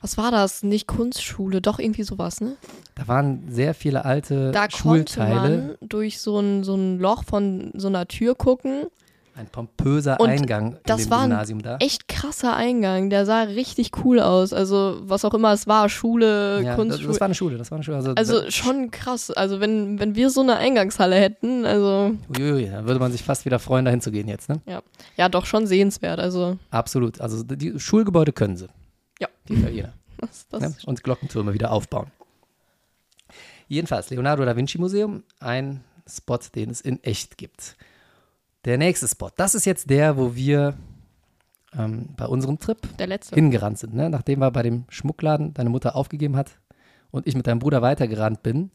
C: was war das? Nicht Kunstschule, doch irgendwie sowas, ne?
B: Da waren sehr viele alte
C: Da konnte
B: Schulteile,
C: man durch so ein, so ein Loch von so einer Tür gucken.
B: Ein pompöser
C: Und
B: Eingang in
C: das
B: dem
C: war ein
B: Gymnasium da.
C: Echt krasser Eingang. Der sah richtig cool aus. Also was auch immer es war, Schule,
B: Ja, das,
C: Kunstschule.
B: das war eine Schule, das war eine Schule. Also,
C: also
B: da,
C: schon krass. Also wenn, wenn wir so eine Eingangshalle hätten, also
B: uiuiui, da würde man sich fast wieder freuen, dahin zu gehen jetzt, ne?
C: ja, doch schon sehenswert. Also
B: Absolut. Also die Schulgebäude können sie,
C: ja,
B: die Italiener.
C: das, das
B: ne? Und Glockentürme wieder aufbauen. Jedenfalls, Leonardo da Vinci Museum, ein Spot, den es in echt gibt. Der nächste Spot, das ist jetzt der, wo wir ähm, bei unserem Trip
C: der letzte.
B: hingerannt sind. Ne? Nachdem wir bei dem Schmuckladen deine Mutter aufgegeben hat und ich mit deinem Bruder weitergerannt bin,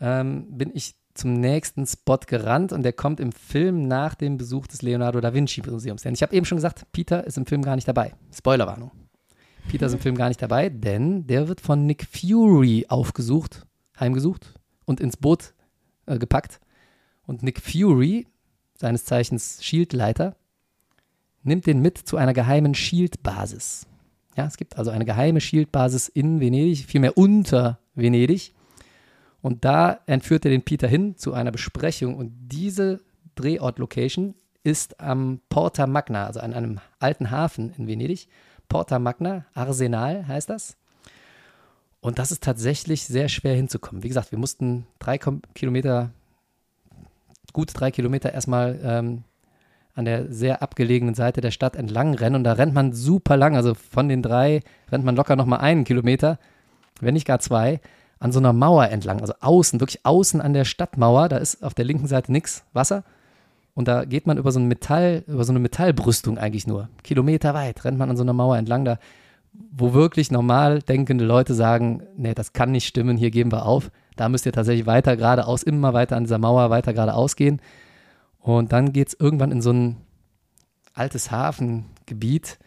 B: ähm, bin ich zum nächsten Spot gerannt und der kommt im Film nach dem Besuch des Leonardo da Vinci Museums. Denn ich habe eben schon gesagt, Peter ist im Film gar nicht dabei. Spoilerwarnung. Peter ist im Film gar nicht dabei, denn der wird von Nick Fury aufgesucht, heimgesucht und ins Boot äh, gepackt. Und Nick Fury, seines Zeichens Shield-Leiter, nimmt den mit zu einer geheimen Shield-Basis. Ja, es gibt also eine geheime Shield-Basis in Venedig, vielmehr unter Venedig. Und da entführt er den Peter hin zu einer Besprechung. Und diese Drehort-Location ist am Porta Magna, also an einem alten Hafen in Venedig. Porta Magna, Arsenal heißt das. Und das ist tatsächlich sehr schwer hinzukommen. Wie gesagt, wir mussten drei Kilometer, gut drei Kilometer erstmal ähm, an der sehr abgelegenen Seite der Stadt entlang rennen. Und da rennt man super lang. Also von den drei rennt man locker nochmal einen Kilometer, wenn nicht gar zwei, an so einer Mauer entlang. Also außen, wirklich außen an der Stadtmauer. Da ist auf der linken Seite nichts, Wasser. Und da geht man über so ein Metall, über so eine Metallbrüstung eigentlich nur. Kilometer weit rennt man an so einer Mauer entlang, da, wo wirklich normal denkende Leute sagen, nee, das kann nicht stimmen, hier geben wir auf. Da müsst ihr tatsächlich weiter geradeaus, immer weiter an dieser Mauer weiter geradeaus gehen. Und dann geht es irgendwann in so ein altes Hafengebiet.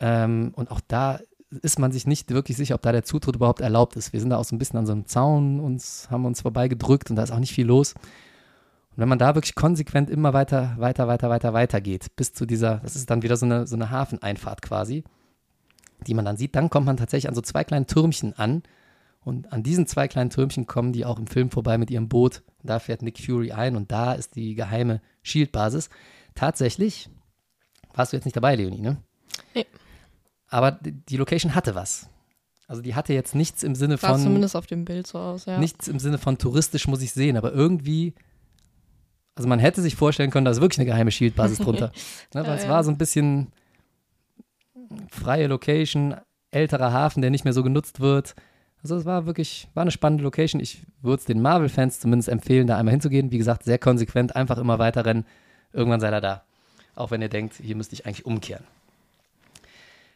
B: Ähm, und auch da ist man sich nicht wirklich sicher, ob da der Zutritt überhaupt erlaubt ist. Wir sind da auch so ein bisschen an so einem Zaun, uns, haben uns vorbeigedrückt und da ist auch nicht viel los. Und wenn man da wirklich konsequent immer weiter, weiter, weiter, weiter, weiter geht, bis zu dieser, das ist dann wieder so eine, so eine Hafeneinfahrt quasi, die man dann sieht, dann kommt man tatsächlich an so zwei kleinen Türmchen an. Und an diesen zwei kleinen Türmchen kommen die auch im Film vorbei mit ihrem Boot. Da fährt Nick Fury ein und da ist die geheime Shield-Basis. Tatsächlich warst du jetzt nicht dabei, Leonie, ne? Nee. Aber die Location hatte was. Also die hatte jetzt nichts im Sinne
C: Sah
B: von.
C: zumindest auf dem Bild so aus, ja.
B: Nichts im Sinne von touristisch muss ich sehen, aber irgendwie also man hätte sich vorstellen können, da ist wirklich eine geheime Shield-Basis drunter. ne, weil ja, es ja. war so ein bisschen freie Location, älterer Hafen, der nicht mehr so genutzt wird. Also es war wirklich, war eine spannende Location. Ich würde es den Marvel-Fans zumindest empfehlen, da einmal hinzugehen. Wie gesagt, sehr konsequent, einfach immer weiter rennen. Irgendwann seid ihr da. Auch wenn ihr denkt, hier müsste ich eigentlich umkehren.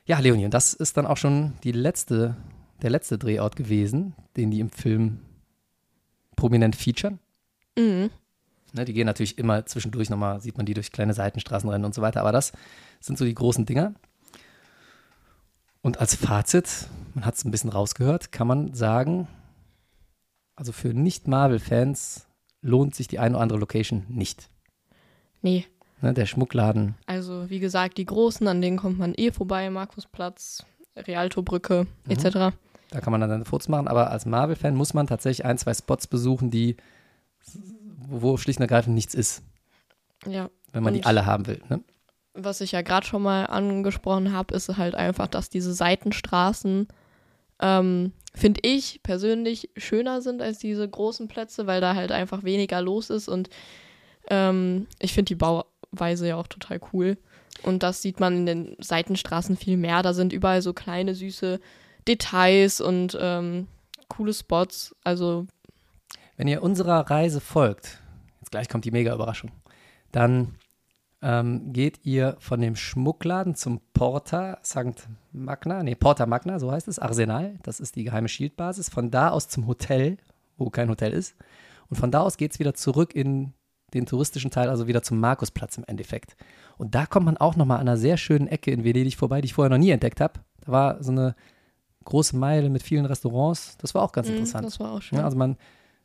B: Ja, Leonie, und das ist dann auch schon die letzte, der letzte Drehort gewesen, den die im Film prominent featuren. Mhm. Ne, die gehen natürlich immer zwischendurch nochmal, sieht man die durch kleine Seitenstraßen rennen und so weiter. Aber das sind so die großen Dinger. Und als Fazit, man hat es ein bisschen rausgehört, kann man sagen, also für Nicht-Marvel-Fans lohnt sich die eine oder andere Location nicht.
C: Nee.
B: Ne, der Schmuckladen.
C: Also wie gesagt, die großen, an denen kommt man eh vorbei, Markusplatz, Rialto-Brücke mhm. etc.
B: Da kann man dann Fotos machen, aber als Marvel-Fan muss man tatsächlich ein, zwei Spots besuchen, die wo schlicht und ergreifend nichts ist.
C: Ja.
B: Wenn man und die alle haben will. Ne?
C: Was ich ja gerade schon mal angesprochen habe, ist halt einfach, dass diese Seitenstraßen, ähm, finde ich persönlich, schöner sind als diese großen Plätze, weil da halt einfach weniger los ist und ähm, ich finde die Bauweise ja auch total cool. Und das sieht man in den Seitenstraßen viel mehr. Da sind überall so kleine, süße Details und ähm, coole Spots. Also
B: wenn ihr unserer Reise folgt, jetzt gleich kommt die mega Überraschung, dann ähm, geht ihr von dem Schmuckladen zum Porta St. Magna, nee, Porta Magna, so heißt es, Arsenal, das ist die geheime Shieldbasis. Von da aus zum Hotel, wo kein Hotel ist. Und von da aus geht es wieder zurück in den touristischen Teil, also wieder zum Markusplatz im Endeffekt. Und da kommt man auch nochmal an einer sehr schönen Ecke in Venedig vorbei, die ich vorher noch nie entdeckt habe. Da war so eine große Meile mit vielen Restaurants. Das war auch ganz mm, interessant.
C: Das war auch schön.
B: Ja, also man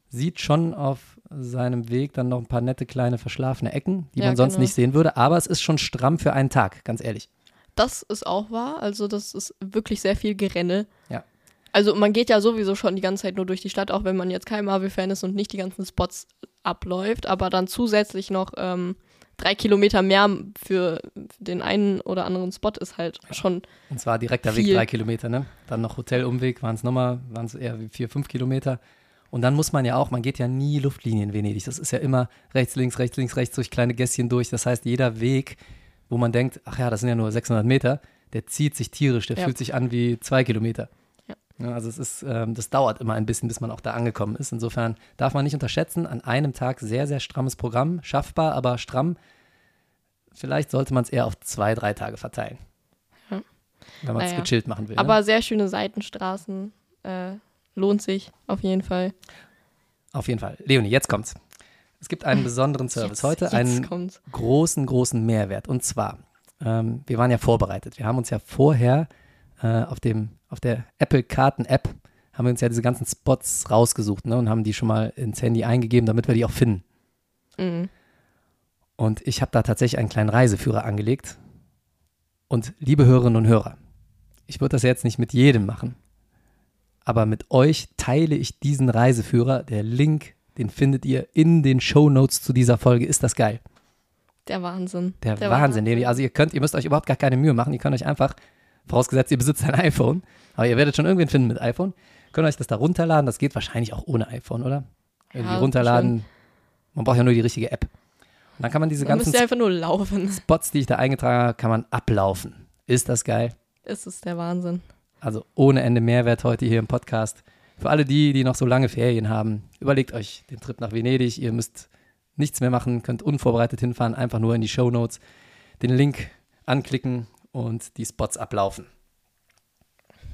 B: sieht schon auf seinem Weg dann noch ein paar nette kleine verschlafene Ecken, die ja, man sonst genau. nicht sehen würde. Aber es ist schon stramm für einen Tag, ganz ehrlich.
C: Das ist auch wahr. Also das ist wirklich sehr viel Gerenne.
B: Ja.
C: Also man geht ja sowieso schon die ganze Zeit nur durch die Stadt, auch wenn man jetzt kein Marvel-Fan ist und nicht die ganzen Spots abläuft, aber dann zusätzlich noch ähm, drei Kilometer mehr für den einen oder anderen Spot ist halt schon.
B: Und zwar direkter viel. Weg drei Kilometer, ne? Dann noch Hotelumweg, waren es nochmal, waren es eher vier, fünf Kilometer. Und dann muss man ja auch, man geht ja nie Luftlinien in Venedig. Das ist ja immer rechts, links, rechts, links, rechts durch kleine Gässchen durch. Das heißt, jeder Weg, wo man denkt, ach ja, das sind ja nur 600 Meter, der zieht sich tierisch, der ja. fühlt sich an wie zwei Kilometer. Ja. Ja, also es ist, ähm, das dauert immer ein bisschen, bis man auch da angekommen ist. Insofern darf man nicht unterschätzen, an einem Tag sehr, sehr strammes Programm, schaffbar, aber stramm. Vielleicht sollte man es eher auf zwei, drei Tage verteilen. Wenn man es naja. gechillt machen will.
C: Aber ne? sehr schöne Seitenstraßen. Äh, lohnt sich auf jeden Fall.
B: Auf jeden Fall. Leonie, jetzt kommt's. Es gibt einen besonderen Service
C: Jetzt-
B: heute,
C: jetzt
B: einen
C: kommt's.
B: großen, großen Mehrwert. Und zwar, ähm, wir waren ja vorbereitet. Wir haben uns ja vorher äh, auf, dem, auf der Apple-Karten-App haben wir uns ja diese ganzen Spots rausgesucht ne, und haben die schon mal ins Handy eingegeben, damit wir die auch finden.
C: Mhm.
B: Und ich habe da tatsächlich einen kleinen Reiseführer angelegt. Und liebe Hörerinnen und Hörer, ich würde das jetzt nicht mit jedem machen, aber mit euch teile ich diesen Reiseführer. Der Link, den findet ihr in den Show Notes zu dieser Folge. Ist das geil?
C: Der Wahnsinn.
B: Der, Wahnsinn. Leonie. Also ihr könnt, ihr müsst euch überhaupt gar keine Mühe machen. Ihr könnt euch einfach, vorausgesetzt ihr besitzt ein iPhone, aber ihr werdet schon irgendwen finden mit iPhone, könnt euch das da runterladen. Das geht wahrscheinlich auch ohne iPhone, oder? Irgendwie
C: Ja,
B: runterladen. Man braucht ja nur die richtige App. Und dann kann man diese
C: Man
B: ganzen
C: müsste einfach nur laufen.
B: Spots, die ich da eingetragen habe, kann man ablaufen. Ist das geil?
C: Es ist der Wahnsinn.
B: Also ohne Ende Mehrwert heute hier im Podcast. Für alle die, die noch so lange Ferien haben, überlegt euch den Trip nach Venedig. Ihr müsst nichts mehr machen, könnt unvorbereitet hinfahren, einfach nur in die Show Notes den Link anklicken und die Spots ablaufen.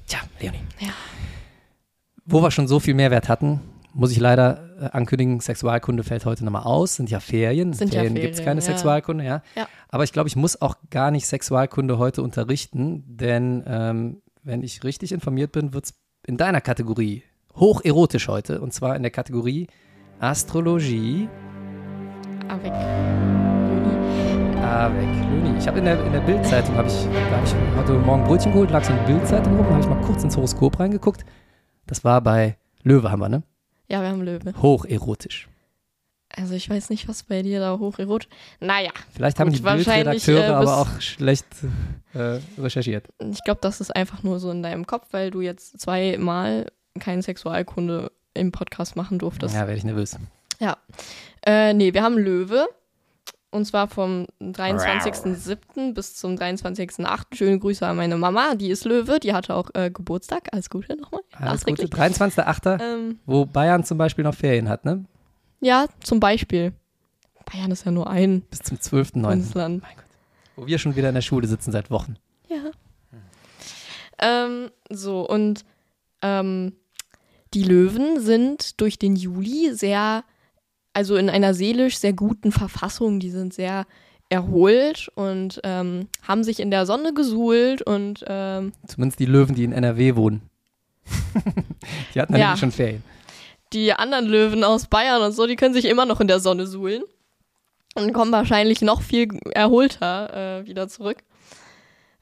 B: Tja, Leonie.
C: Ja.
B: Wo wir schon so viel Mehrwert hatten, muss ich leider äh, ankündigen, Sexualkunde fällt heute nochmal aus. Sind ja Ferien.
C: Sind ja
B: Ferien gibt es
C: Ferien,
B: keine
C: ja.
B: Sexualkunde, ja.
C: Ja.
B: Aber ich glaube, ich muss auch gar nicht Sexualkunde heute unterrichten, denn ähm, wenn ich richtig informiert bin, wird es in deiner Kategorie hocherotisch heute. Und zwar in der Kategorie Astrologie.
C: Avec. Juni.
B: Avec Lüni. Ich habe in der, in der Bildzeitung, habe ich, da habe ich heute Morgen Brötchen geholt, lag so eine Bildzeitung rum, habe ich mal kurz ins Horoskop reingeguckt. Das war bei Löwe haben wir, ne?
C: Ja, wir haben Löwe.
B: Hocherotisch.
C: Also ich weiß nicht, was bei dir da hocherot. Naja,
B: Vielleicht haben die Bildredakteure
C: äh,
B: aber auch schlecht äh, recherchiert.
C: ich glaube, das ist einfach nur so in deinem Kopf, weil du jetzt zweimal keine Sexualkunde im Podcast machen durftest.
B: Ja, werde ich nervös.
C: Äh, nee, wir haben Löwe. Und zwar vom 23.07. bis zum 23.08. Schöne Grüße an meine Mama. Die ist Löwe. Die hatte auch äh, Geburtstag. Alles Gute nochmal.
B: Alles Gute.
C: Nachträglich.
B: 23.8.,
C: Ähm,
B: wo Bayern zum Beispiel noch Ferien hat, ne?
C: Ja, zum Beispiel. Bayern ist ja nur ein
B: Bis zum 12.9.
C: Bundesland.
B: Wo wir schon wieder in der Schule sitzen seit Wochen.
C: Ja. Ähm, so, und ähm, die Löwen sind durch den Juli sehr, also in einer seelisch sehr guten Verfassung. Die sind sehr erholt und ähm, haben sich in der Sonne gesuhlt und ähm,
B: Zumindest die Löwen, die in NRW wohnen. die hatten
C: Ja.
B: nämlich schon Ferien.
C: Die anderen Löwen aus Bayern und so, die können sich immer noch in der Sonne suhlen und kommen wahrscheinlich noch viel erholter äh, wieder zurück.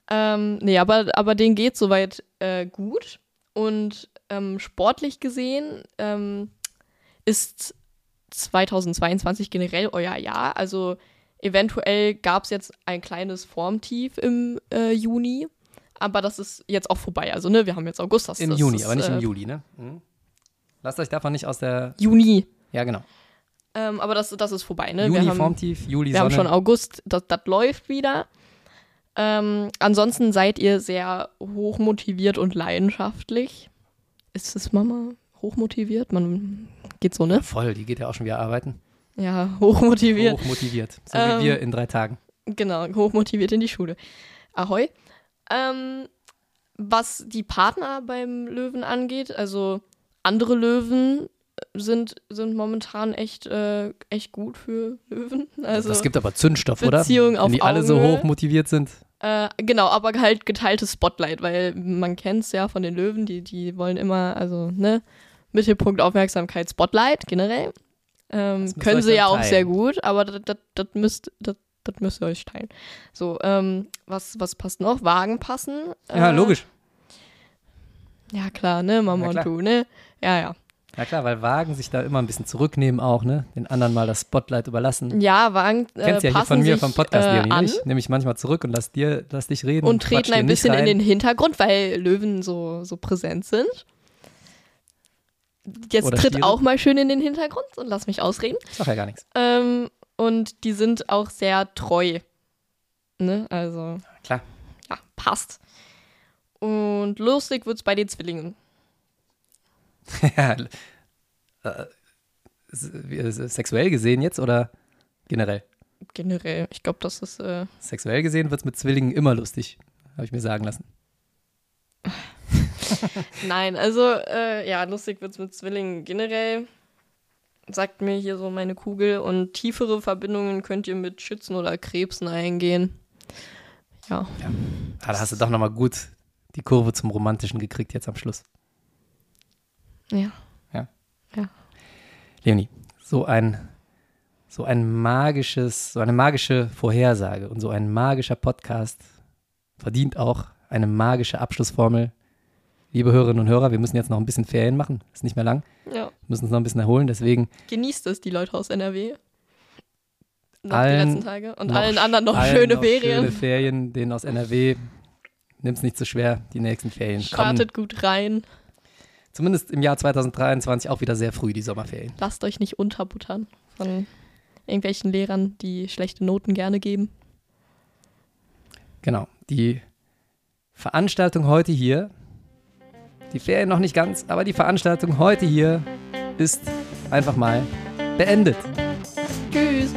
C: Ähm, nee, aber, aber denen geht soweit äh, gut. Und ähm, sportlich gesehen ähm, ist 2022 generell euer Jahr. Also eventuell gab es jetzt ein kleines Formtief im äh, Juni. Aber das ist jetzt auch vorbei. Also, ne, wir haben jetzt August. Das,
B: Im
C: das
B: Juni,
C: ist,
B: aber nicht
C: äh,
B: im Juli, ne? Mhm. Lasst euch davon nicht aus der.
C: Juni.
B: Ja, genau.
C: Ähm, aber das, das ist vorbei, ne?
B: Juni
C: wir haben,
B: Formtief, Juli
C: wir haben
B: Sonne.
C: schon August, das, das läuft wieder. Ähm, ansonsten seid ihr sehr hochmotiviert und leidenschaftlich. Ist es Mama hochmotiviert? Man geht so, ne?
B: Voll, die geht ja auch schon wieder arbeiten.
C: Ja, hochmotiviert.
B: Hochmotiviert. So
C: Ähm,
B: wie wir in drei Tagen.
C: Genau, hochmotiviert in die Schule. Ahoi. Ähm, was die Partner beim Löwen angeht, also andere Löwen sind, sind momentan echt, äh, echt gut für Löwen. Also,
B: das gibt aber Zündstoff, oder?
C: Beziehung
B: Wenn
C: auf
B: die alle so hoch motiviert sind.
C: Äh, genau, aber halt geteiltes Spotlight, weil man kennt es ja von den Löwen, die, die wollen immer, also, ne, Mittelpunkt Aufmerksamkeit, Spotlight generell. Ähm, können sie ja
B: dann
C: auch
B: teilen.
C: sehr gut, aber das- müsst, das das müsst ihr euch teilen. So, ähm, was, was passt noch? Wagen passen.
B: Ja,
C: Äh,
B: logisch.
C: Ja, klar, ne, Mama
B: Ja,
C: und
B: klar.
C: du, ne? Ja, ja.
B: Ja klar, weil Wagen sich da immer ein bisschen zurücknehmen auch, ne? Den anderen mal das Spotlight überlassen.
C: Ja, Wagen äh,
B: Kennst ja hier von mir
C: sich,
B: vom Podcast,
C: äh,
B: Leonie, nicht? Nehme ich manchmal zurück und lass dir, lass dich reden.
C: und treten ein bisschen in den Hintergrund, weil Löwen so, so präsent sind. Jetzt
B: Oder
C: tritt
B: Stiere.
C: auch mal schön in den Hintergrund und lass mich ausreden.
B: Ich sag ja gar nichts.
C: Ähm, und die sind auch sehr treu. Ne? Also,
B: Klar.
C: ja, passt. Und lustig wird's bei den Zwillingen.
B: ja, äh, s- wie- äh, sexuell gesehen jetzt oder generell?
C: Generell. Ich glaube, das ist. Äh,
B: Sexuell gesehen wird es mit Zwillingen immer lustig, habe ich mir sagen lassen.
C: nein, also, äh, ja, lustig wird's mit Zwillingen generell. sagt mir hier so meine Kugel. Und tiefere Verbindungen könnt ihr mit Schützen oder Krebsen eingehen. Ja.
B: Ah, da hast du doch nochmal gut die Kurve zum Romantischen gekriegt jetzt am Schluss.
C: Ja.
B: Leonie, so ein, so ein magisches, so eine magische Vorhersage und so ein magischer Podcast verdient auch eine magische Abschlussformel. Liebe Hörerinnen und Hörer, wir müssen jetzt noch ein bisschen Ferien machen. Ist nicht mehr lang.
C: Ja.
B: Müssen uns noch ein bisschen erholen. Deswegen
C: Genießt es, die Leute aus NRW. Noch
B: Allen
C: die letzten Tage. Und
B: noch
C: allen anderen noch
B: allen
C: schöne
B: noch
C: Ferien.
B: Schöne Ferien, denen aus NRW. Nimm's nicht so schwer. Die nächsten Ferien kommen.
C: Startet gut rein.
B: Zumindest im Jahr 2023 auch wieder sehr früh, die Sommerferien.
C: Lasst euch nicht unterbuttern von irgendwelchen Lehrern, die schlechte Noten gerne geben.
B: Genau. Die Veranstaltung heute hier, die Ferien noch nicht ganz, aber die Veranstaltung heute hier ist einfach mal beendet.
C: Tschüss.